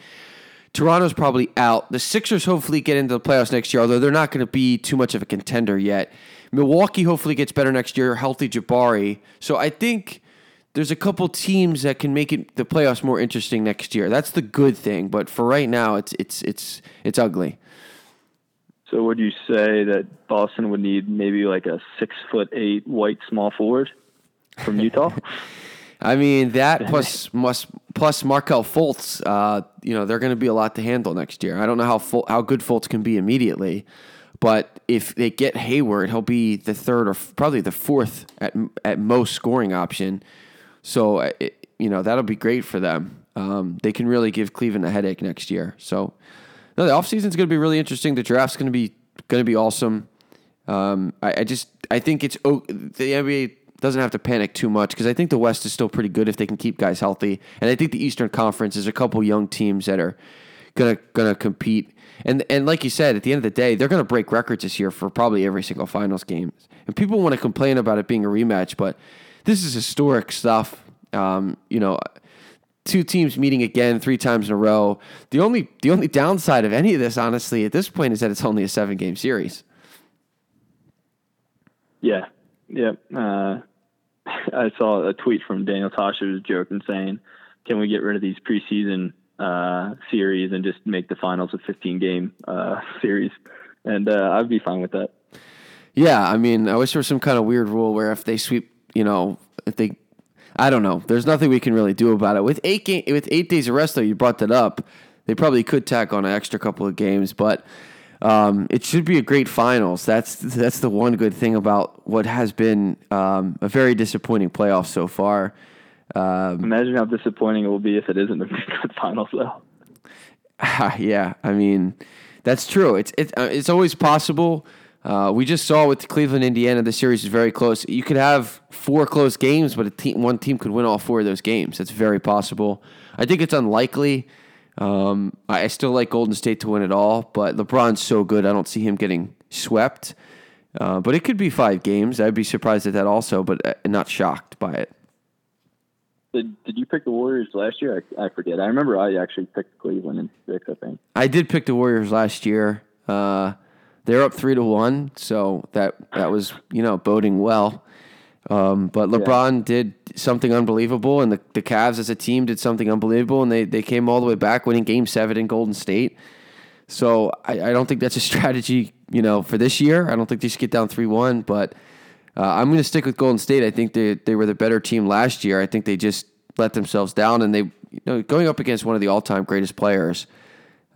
Toronto's probably out. The Sixers hopefully get into the playoffs next year, although they're not going to be too much of a contender yet. Milwaukee hopefully gets better next year, healthy Jabari. So I think there's a couple teams that can make it the playoffs more interesting next year. That's the good thing. But for right now, it's it's it's it's ugly. So would you say that Boston would need maybe like a six foot eight white small forward from Utah? [LAUGHS] I mean that [LAUGHS] plus plus plus Markelle Fultz. Uh, you know they're going to be a lot to handle next year. I don't know how Ful- how good Fultz can be immediately, but if they get Hayward, he'll be the third or f- probably the fourth at at most scoring option. So uh, it, you know that'll be great for them. Um, they can really give Cleveland a headache next year. So no, the offseason is going to be really interesting. The draft's going to be going to be awesome. Um, I, I just I think it's oh, the NBA doesn't have to panic too much because I think the West is still pretty good if they can keep guys healthy, and I think the Eastern Conference is a couple young teams that are gonna gonna compete. And and like you said, at the end of the day, they're gonna break records this year for probably every single finals game. And people want to complain about it being a rematch, but this is historic stuff. Um, you know, two teams meeting again three times in a row. The only the only downside of any of this, honestly, at this point, is that it's only a seven game series. Yeah, yeah. Uh, [LAUGHS] I saw a tweet from Daniel Tosh who was joking saying, "Can we get rid of these preseason uh, series and just make the finals a 15 game uh, series?" And uh, I'd be fine with that. Yeah, I mean, I wish there was some kind of weird rule where if they sweep, you know, if they, I don't know. There's nothing we can really do about it. With eight game, with eight days of rest, though, you brought that up. They probably could tack on an extra couple of games, but um, it should be a great finals. That's that's the one good thing about what has been um, a very disappointing playoff so far. Um, Imagine how disappointing it will be if it isn't a [LAUGHS] good finals, though. [LAUGHS] yeah, I mean, that's true. It's it's uh, it's always possible. Uh, we just saw with Cleveland, Indiana, the series is very close. You could have four close games, but a team, one team could win all four of those games. That's very possible. I think it's unlikely. Um, I still like Golden State to win it all, but LeBron's so good, I don't see him getting swept. Uh, but it could be five games. I'd be surprised at that also, but uh, not shocked by it. Did, did you pick the Warriors last year? I, I forget. I remember I actually picked Cleveland in six, I think. I did pick the Warriors last year. Uh, they're up three to one, so that that was you know boding well. Um, but LeBron yeah. did something unbelievable, and the, the Cavs as a team did something unbelievable, and they, they came all the way back, winning Game Seven in Golden State. So I, I don't think that's a [LAUGHS] strategy, you know, for this year. I don't think they should get down three one, but uh, I'm going to stick with Golden State. I think they they were the better team last year. I think they just let themselves down, and they you know going up against one of the all time greatest players.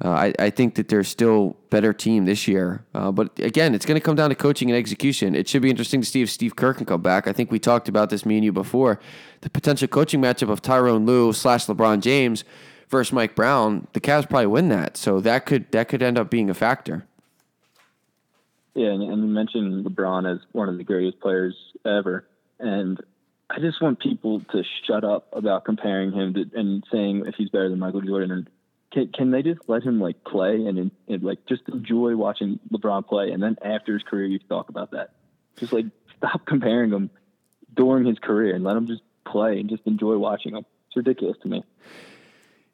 Uh, I, I think that they're still better team this year. Uh, but again, it's going to come down to coaching and execution. It should be interesting to see if Steve Kerr can come back. I think we talked about this, me and you, before. The potential coaching matchup of Tyronn Lue slash LeBron James versus Mike Brown, the Cavs probably win that. So that could that could end up being a factor. Yeah, and, and you mentioned LeBron as one of the greatest players ever, and I just want people to shut up about comparing him to, and saying if he's better than Michael Jordan can can they just let him like play and, and like just enjoy watching LeBron play, and then after his career, you talk about that. Just like stop [LAUGHS] comparing him during his career and let him just play and just enjoy watching him. It's ridiculous to me.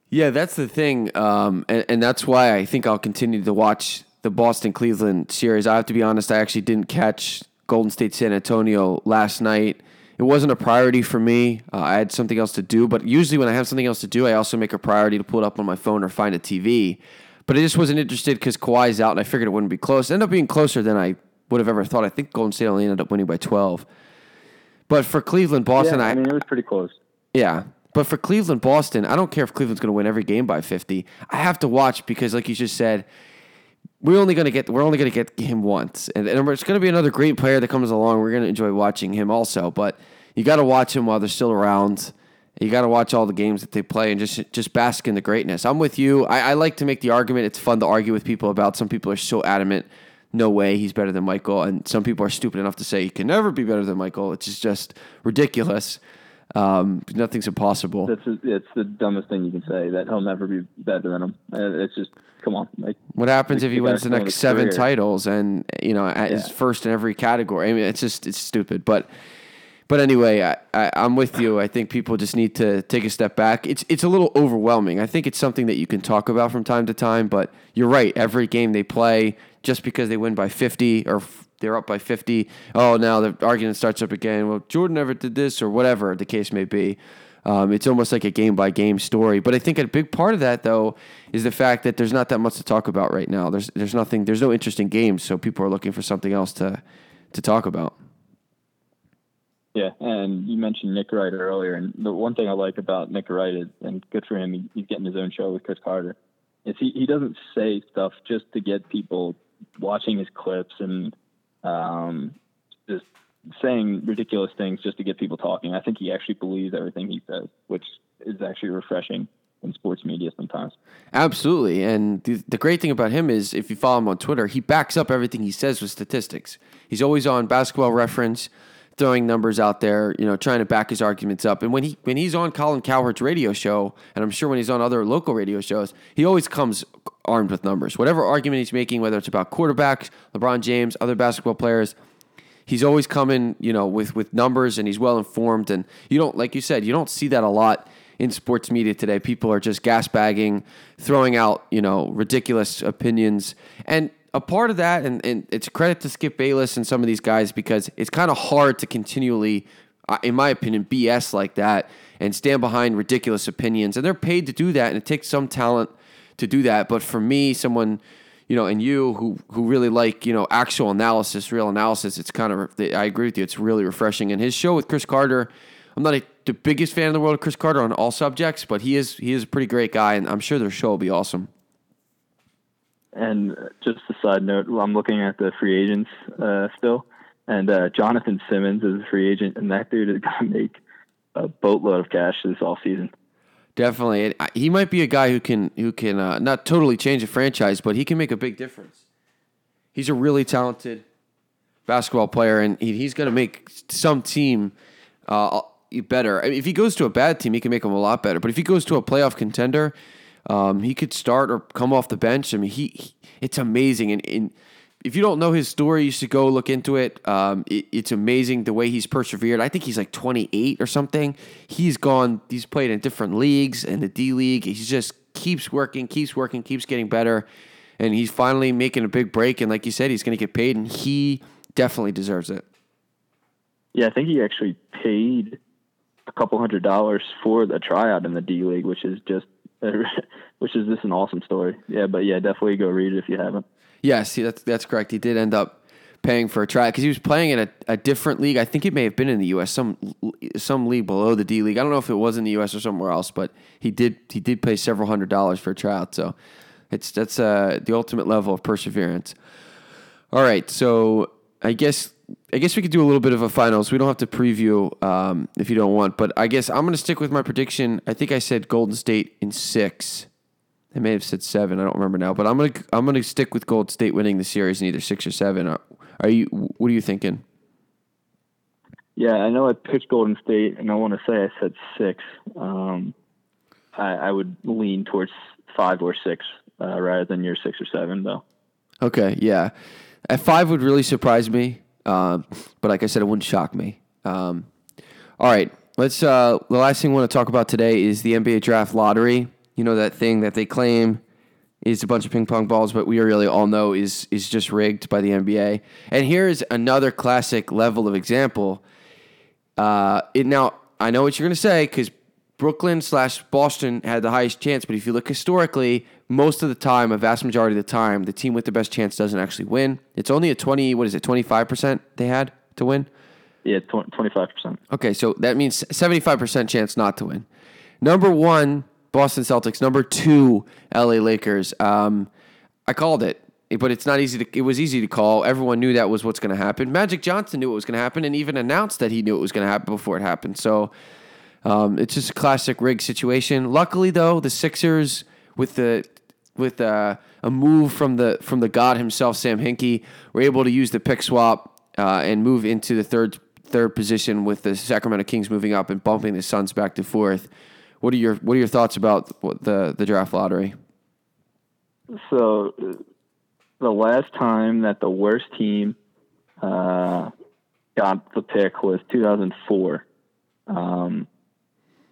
Yeah, that's the thing, um, and, and that's why I think I'll continue to watch the Boston Cleveland series. I have to be honest; I actually didn't catch Golden State San Antonio last night it wasn't a priority for me. Uh, I had something else to do, but usually when I have something else to do, I also make a priority to pull it up on my phone or find a TV. But I just wasn't interested because Kawhi's out, and I figured it wouldn't be close. It ended up being closer than I would have ever thought. I think Golden State only ended up winning by 12. But for Cleveland, Boston, yeah, I, I mean, it was pretty close. Yeah. But for Cleveland, Boston, I don't care if Cleveland's going to win every game by 50. I have to watch because, like you just said, we're only to get we're only to get him once, and, and it's to be another great player that comes along. We're to enjoy watching him also, but you got to watch him while they're still around. You got to watch all the games that they play and just just bask in the greatness. I'm with you. I, I like to make the argument. It's fun to argue with people about. Some people are so adamant. No way he's better than Michael, and some people are stupid enough to say he can never be better than Michael. It's just ridiculous. Um, nothing's impossible. That's a, it's the dumbest thing you can say that he'll never be better than him. Uh, it's just come on. Like, what happens if he wins the next seven career. titles and you know yeah. is first in every category? I mean, it's just it's stupid. But but anyway, I, I, I'm with you. I think people just need to take a step back. It's it's a little overwhelming. I think it's something that you can talk about from time to time. But you're right. Every game they play, just because they win by 50 or they're up by 50, oh, now the argument starts up again. Well, Jordan never did this or whatever the case may be. Um, it's almost like a game by game story. But I think a big part of that though is the fact that there's not that much to talk about right now. There's there's nothing. There's no interesting games, so people are looking for something else to to talk about. Yeah, and you mentioned Nick Wright earlier, and the one thing I like about Nick Wright is, and good for him, he's getting his own show with Cris Carter. Is he he doesn't say stuff just to get people watching his clips and um, just saying ridiculous things just to get people talking. I think he actually believes everything he says, which is actually refreshing in sports media sometimes. Absolutely. And the, the great thing about him is if you follow him on Twitter, he backs up everything he says with statistics. He's always on basketball reference, throwing numbers out there, you know, trying to back his arguments up. And when he when he's on Colin Cowherd's radio show, and I'm sure when he's on other local radio shows, he always comes armed with numbers. Whatever argument he's making, whether it's about quarterbacks, LeBron James, other basketball players, he's always coming, you know, with with numbers and he's well informed. And you don't, like you said, you don't see that a lot in sports media today. People are just gas bagging, throwing out, you know, ridiculous opinions. And a part of that, and, and it's credit to Skip Bayless and some of these guys because it's kind of hard to continually, uh, in my opinion, BS like that and stand behind ridiculous opinions. And they're paid to do that, and it takes some talent to do that. But for me, someone, you know, and you who who really like you know actual analysis, real analysis, it's kind of I agree with you. It's really refreshing. And his show with Cris Carter, I'm not a, the biggest fan in the world of Cris Carter on all subjects, but he is he is a pretty great guy, and I'm sure their show will be awesome. And just a side note, I'm looking at the free agents uh, still, and uh, Jonathan Simmons is a free agent, and that dude is to make a boatload of cash this all season. Definitely, he might be a guy who can who can uh, not totally change a franchise, but he can make a big difference. He's a really talented basketball player, and he, he's going to make some team uh, better. I mean, if he goes to a bad team, he can make them a lot better. But if he goes to a playoff contender, um, he could start or come off the bench. I mean, he, he it's amazing. And, and, if you don't know his story, you should go look into it. Um, it. It's amazing the way he's persevered. I think he's like 28 or something. He's gone. He's played in different leagues in the D League. He just keeps working, keeps working, keeps getting better, and he's finally making a big break. And like you said, he's going to get paid, and he definitely deserves it. Yeah, I think he actually paid a couple hundred dollars for the tryout in the D League, which is just [LAUGHS] which is just an awesome story. Yeah, but yeah, definitely go read it if you haven't. Yes, that's that's correct. He did end up paying for a tryout because he was playing in a, a different league. I think it may have been in the U.S. some some league below the D League. I don't know if it was in the U.S. or somewhere else, but he did he did pay several hundred dollars for a tryout. So it's that's uh, the ultimate level of perseverance. All right, so I guess I guess we could do a little bit of a finals. We don't have to preview um, if you don't want, but I guess I'm going to stick with my prediction. I think I said Golden State in six. I may have said seven. I don't remember now, but I'm gonna I'm gonna stick with Golden State winning the series in either six or seven. Are, are you? What are you thinking? Yeah, I know I picked Golden State, and I want to say I said six. Um, I, I, would lean towards five or six uh, rather than your six or seven, though. Okay, yeah, at five would really surprise me. Um, but like I said, it wouldn't shock me. Um, all right, let's. Uh, the last thing we want to talk about today is the NBA draft lottery. You know that thing that they claim is a bunch of ping pong balls, but we really all know is is just rigged by the NBA. And here is another classic level of example. Uh, it now I know what you're going to say because Brooklyn slash Boston had the highest chance, but if you look historically, most of the time, a vast majority of the time, the team with the best chance doesn't actually win. It's only a 20, what is it, 25% they had to win? Yeah, 25%. Okay, so that means 75% chance not to win. Number one, Boston Celtics. Number two, LA Lakers. Um, I called it, but it's not easy to, it was easy to call. Everyone knew that was what's going to happen. Magic Johnson knew what was going to happen and even announced that he knew it was going to happen before it happened. So um, it's just a classic rig situation. Luckily, though, the Sixers with the with uh, a move from the from the god himself, Sam Hinkie, were able to use the pick swap uh, and move into the third third position with the Sacramento Kings moving up and bumping the Suns back to fourth. What are your What are your thoughts about the the draft lottery? So, the last time that the worst team uh, got the pick was 2004. Um,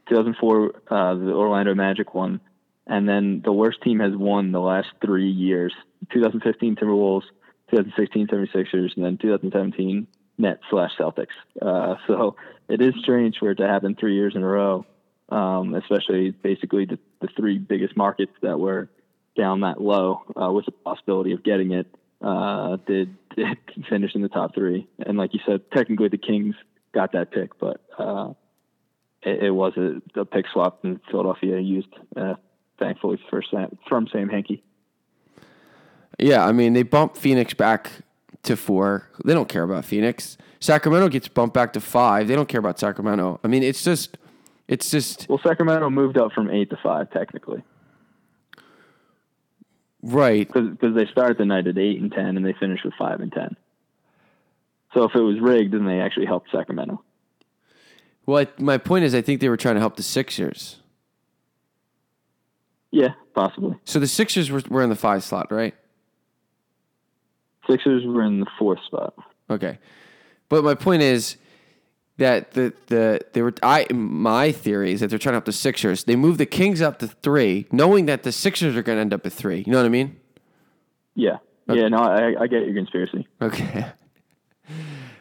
2004, uh, the Orlando Magic won and then the worst team has won the last three years 2015 Timberwolves, 2016 76ers, and then 2017 Nets slash Celtics. Uh, so it is strange for it to happen three years in a row. Um, especially basically the, the three biggest markets that were down that low uh, with the possibility of getting it uh, did, did [LAUGHS] finish in the top three. And like you said, technically the Kings got that pick, but uh, it, it was a, a pick swap and Philadelphia used, uh, thankfully, for Sam, from Sam Hinkie. Yeah, I mean they bumped Phoenix back to four. They don't care about Phoenix. Sacramento gets bumped back to five. They don't care about Sacramento. I mean, it's just, it's just Well, Sacramento moved up from eight to five, technically. right. because they started the night at eight and ten, and they finished with five and ten. So if it was rigged, then they actually helped Sacramento. Well, I, my point is, I think they were trying to help the Sixers. Yeah, possibly. So the Sixers were, were in the five slot, right? Sixers were in the fourth spot. Okay, but my point is that the the they were I my theory is that they're trying to help the Sixers. They move the Kings up to three, knowing that the Sixers are going to end up at three. You know what I mean? Yeah, yeah. No, I, I get your conspiracy. Okay. [LAUGHS]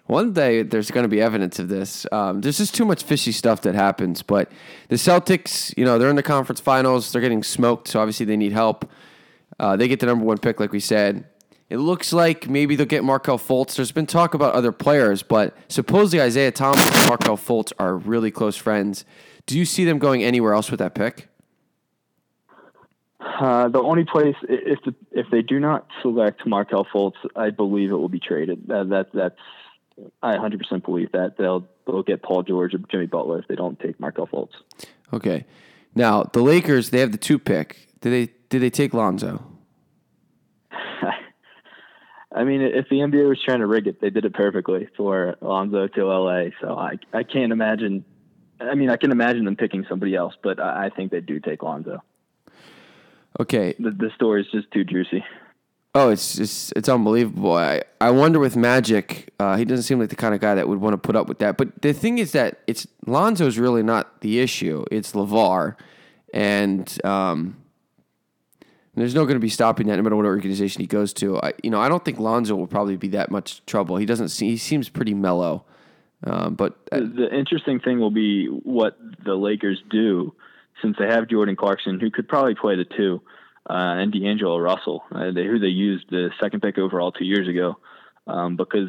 One day there's going to be evidence of this. Um, there's just too much fishy stuff that happens. But the Celtics, you know, they're in the conference finals. They're getting smoked, so obviously they need help. Uh, they get the number one pick, like we said. It looks like maybe they'll get Markelle Fultz. There's been talk about other players, but supposedly Isaiah Thomas and Markelle Fultz are really close friends. Do you see them going anywhere else with that pick? Uh, the only place if the, if they do not select Markelle Fultz, I believe it will be traded. That, that that's I 100% believe that they'll they'll get Paul George or Jimmy Butler if they don't take Markelle Fultz. Okay. Now the Lakers, they have the two pick. Did they did they take Lonzo? I mean, if the NBA was trying to rig it, they did it perfectly for Alonzo to LA. So I I can't imagine. I mean, I can imagine them picking somebody else, but I, I think they do take Lonzo. Okay. The, the story is just too juicy. Oh, it's just it's unbelievable. I, I wonder with Magic, uh, he doesn't seem like the kind of guy that would want to put up with that. But the thing is that it's Lonzo's really not the issue. It's Lavar, and um, there's no going to be stopping that no matter what organization he goes to. I, you know, I don't think Lonzo will probably be that much trouble. He doesn't. See, he seems pretty mellow. Um, but uh, The, the interesting thing will be what the Lakers do since they have Jordan Clarkson, who could probably play the two, uh, and D'Angelo Russell, uh, they, who they used the second pick overall two years ago. Um, because,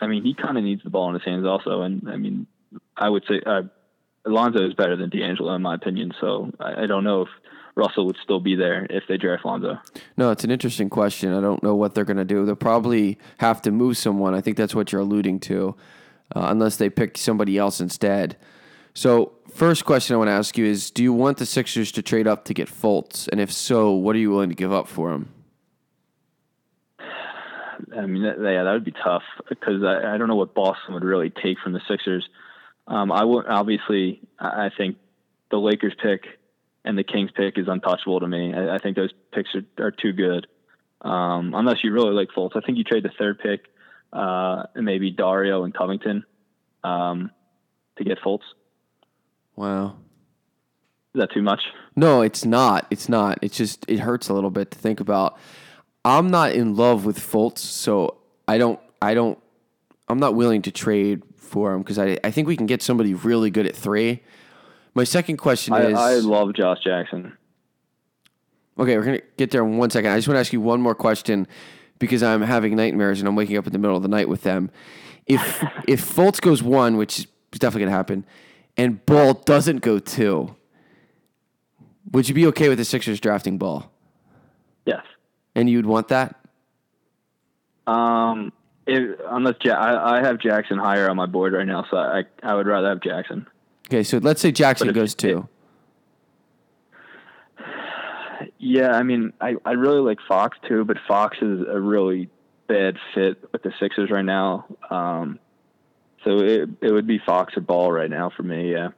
I mean, he kind of needs the ball in his hands also. And, I mean, I would say uh, Alonzo is better than D'Angelo, in my opinion. So I, I don't know if Russell would still be there if they draft Lonzo. No, it's an interesting question. I don't know what they're going to do. They'll probably have to move someone. I think that's what you're alluding to, uh, unless they pick somebody else instead. So, first question I want to ask you is Do you want the Sixers to trade up to get Fultz? And if so, what are you willing to give up for him? I mean, that, yeah, that would be tough because I, I don't know what Boston would really take from the Sixers. Um, I would obviously, I I think the Lakers pick and the Kings pick is untouchable to me. I, I think those picks are, are too good. Um, unless you really like Fultz, I think you trade the third pick uh, and maybe Dario and Covington um, to get Fultz. Wow. Is that too much? No, it's not. It's not. It's just it hurts a little bit to think about. I'm not in love with Fultz, so I don't. I don't. I'm not willing to trade for him because I. I think we can get somebody really good at three. My second question I, is. I love Josh Jackson. Okay, we're gonna get there in one second. I just want to ask you one more question because I'm having nightmares and I'm waking up in the middle of the night with them. If [LAUGHS] if Fultz goes one, which is definitely gonna happen, and Ball doesn't go two, would you be okay with the Sixers drafting Ball? Yes. And you'd want that? Um, if, unless ja- I, I have Jackson higher on my board right now, so I I would rather have Jackson. Okay, so let's say Jackson goes two. Yeah, I mean, I, I really like Fox too, but Fox is a really bad fit with the Sixers right now. Um, so it it would be Fox or Ball right now for me. Yeah,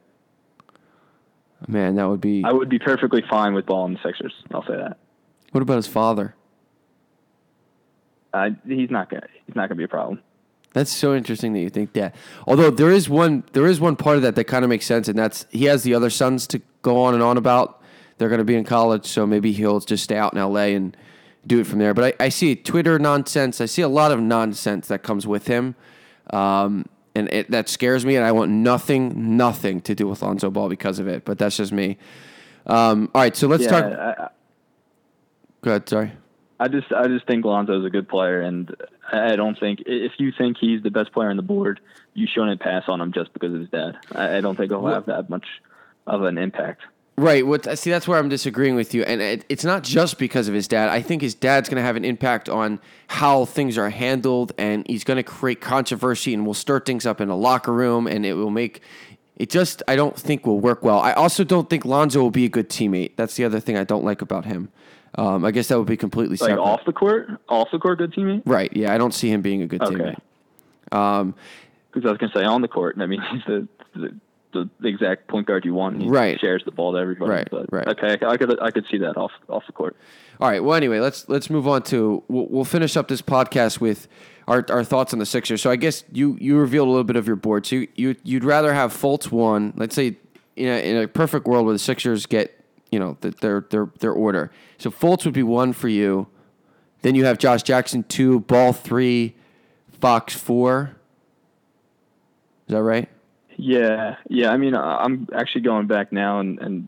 Man, that would be. I would be perfectly fine with Ball and the Sixers. I'll say that. What about his father? Uh, he's not gonna he's not gonna be a problem. That's so interesting that you think that. Although there is one, there is one part of that that kind of makes sense, and that's he has the other sons to go on and on about. They're going to be in college, so maybe he'll just stay out in L.A. and do it from there. But I, I see Twitter nonsense. I see a lot of nonsense that comes with him. Um, and it, that scares me. And I want nothing, nothing to do with Lonzo Ball because of it. But that's just me. Um, all right, so let's Yeah, talk. I, Go ahead. Sorry. I just I just think Lonzo's a good player, and I don't think if you think he's the best player on the board, you shouldn't pass on him just because of his dad. I, don't think he'll have that much of an impact. Right. What see that's where I'm disagreeing with you, and it, it's not just because of his dad. I think his dad's going to have an impact on how things are handled, and he's going to create controversy, and will stir things up in a locker room, and it will make it just. I don't think will work well. I also don't think Lonzo will be a good teammate. That's the other thing I don't like about him. Um, I guess that would be completely Like separate. off the court, off the court, good teammate. Right. Yeah. I don't see him being a good Okay. teammate. Um, Because I was gonna say on the court, and I mean [LAUGHS] he's the the, the, exact point guard you want. He Right. shares the ball to everybody. Right, But, right. Okay, I could I could see that off off the court. All right. Well, anyway, let's let's move on to we'll, we'll finish up this podcast with our, our thoughts on the Sixers. So I guess you you revealed a little bit of your board. So you, you you'd rather have Fultz one. Let's say in a, in a perfect world where the Sixers get you know the, their their their order. So Fultz would be one for you. Then you have Josh Jackson two, Ball three, Fox four. Is that right? Yeah, yeah. I mean, I'm actually going back now and, and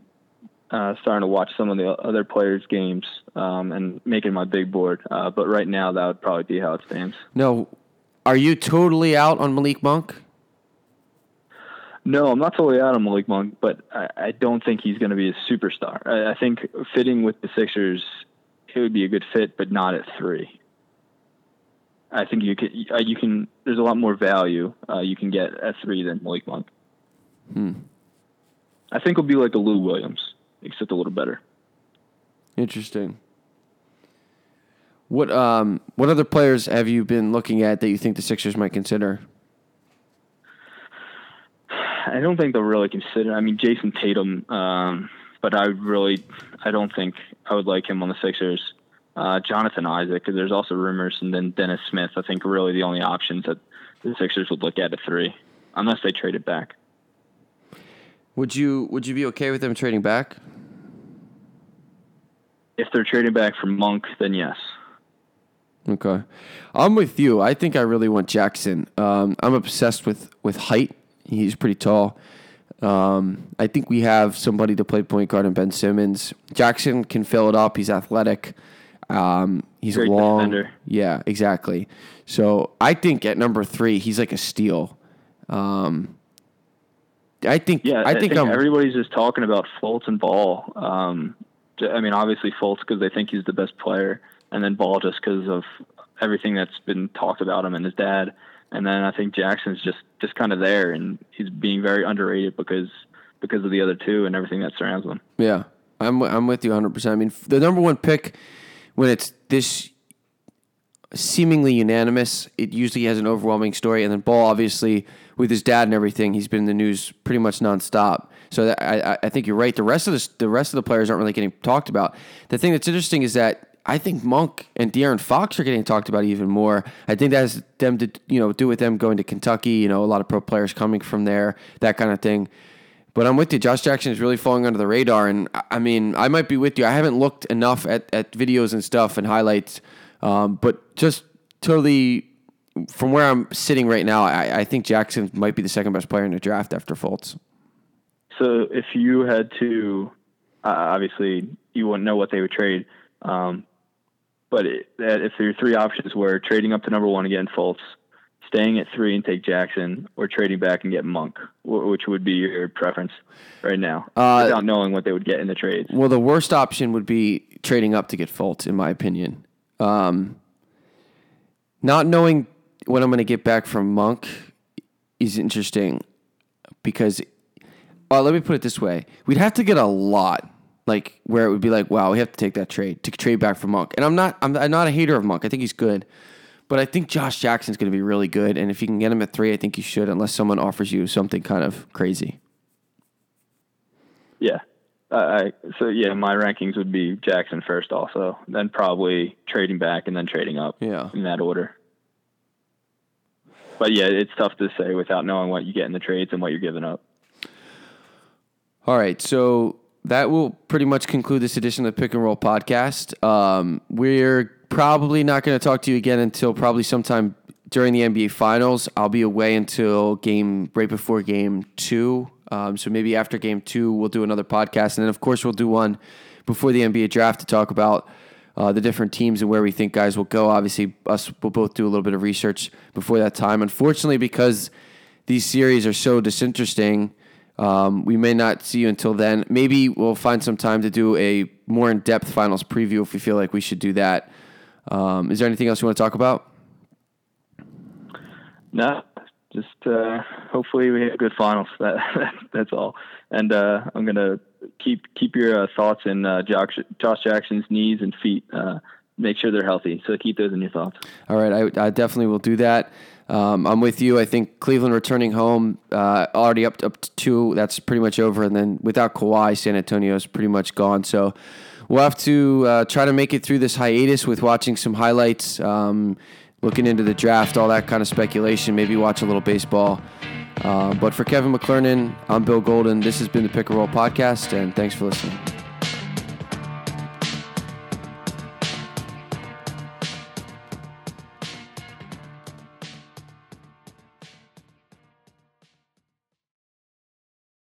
uh, starting to watch some of the other players' games um, and making my big board. Uh, but right now, that would probably be how it stands. No. Are you totally out on Malik Monk? No, I'm not totally out on Malik Monk, but I, I don't think he's going to be a superstar. I, I think fitting with the Sixers, it would be a good fit, but not at three. I think you can uh, you can. There's a lot more value uh, you can get at three than Malik Monk. Hmm. I think he'll be like a Lou Williams, except a little better. Interesting. What um what other players have you been looking at that you think the Sixers might consider? I don't think they'll really consider. I mean, Jayson Tatum, um, but I really, I don't think I would like him on the Sixers. Uh, Jonathan Isaac, because there's also rumors, and then Dennis Smith. I think really the only options that the Sixers would look at at three, unless they trade it back. Would you would you be okay with them trading back? If they're trading back for Monk, then yes. Okay. I'm with you. I think I really want Jackson. Um, I'm obsessed with, with height. He's pretty tall. Um, I think we have somebody to play point guard in Ben Simmons. Jackson can fill it up. He's athletic. Um, he's Great long. defender. Yeah, exactly. So I think at number three, he's like a steal. Um, I think. Yeah, I think, I'm. everybody's just talking about Fultz and Ball. Um, I mean, obviously Fultz because they think he's the best player, and then Ball just because of everything that's been talked about him and his dad. And then I think Jackson's just just kind of there, and he's being very underrated because because of the other two and everything that surrounds them. Yeah, I'm I'm with you 100. percent I mean, the number one pick when it's this seemingly unanimous, it usually has an overwhelming story, and then Ball obviously with his dad and everything, he's been in the news pretty much nonstop. So that, I I- think you're right. The rest of the the rest of the players aren't really getting talked about. The thing that's interesting is that. I think Monk and De'Aaron Fox are getting talked about even more. I think that has them to you know do with them going to Kentucky. You know, a lot of pro players coming from there, that kind of thing. But I'm with you. Josh Jackson is really falling under the radar, and I- mean, I might be with you. I haven't looked enough at, at videos and stuff and highlights, um, but just totally from where I'm sitting right now, I, I think Jackson might be the second best player in the draft after Fultz. So if you had to, uh, obviously you wouldn't know what they would trade. Um, but it, that if your three options were trading up to number one again, Fultz, staying at three and take Jackson, or trading back and get Monk, which would be your preference right now, Uh, without knowing what they would get in the trades? Well, the worst option would be trading up to get Fultz, in my opinion. Um, not knowing what I'm going to get back from Monk is interesting because, uh, let me put it this way: we'd have to get a lot, like where it would be like, wow, we have to take that trade to trade back for Monk. And I'm not, I'm, I'm not a hater of Monk. I think he's good, but I think Josh Jackson's going to be really good. And if you can get him at three, I think you should, unless someone offers you something kind of crazy. Yeah. Uh, I, so yeah, my rankings would be Jackson first, also, then probably trading back and then trading up. Yeah. in that order. But yeah, it's tough to say without knowing what you get in the trades and what you're giving up. All right, so that will pretty much conclude this edition of the Pick and Roll podcast. Um, we're probably not going to talk to you again until probably sometime during the NBA Finals. I'll be away until game right before game two. Um, so maybe after game two, we'll do another podcast, and then of course we'll do one before the NBA draft to talk about uh, the different teams and where we think guys will go. Obviously, us will both do a little bit of research before that time. Unfortunately, because these series are so disinteresting, um, we may not see you until then. Maybe we'll find some time to do a more in depth finals preview if we feel like we should do that. Um, is there anything else you want to talk about? No, just uh, hopefully we have good finals. [LAUGHS] That that's all. And uh, I'm gonna keep keep your uh, thoughts in uh, Josh, Josh Jackson's knees and feet. Uh, make sure they're healthy. So keep those in your thoughts. All right, I, I definitely will do that. Um, I'm with you. I think Cleveland returning home uh, already up to, up to two. That's pretty much over. And then without Kawhi, San Antonio is pretty much gone. So we'll have to uh, try to make it through this hiatus with watching some highlights, um, looking into the draft, all that kind of speculation. Maybe watch a little baseball. Uh, but for Kevin McClernand, I'm Bill Golden. This has been the Pick and Roll Podcast, and thanks for listening.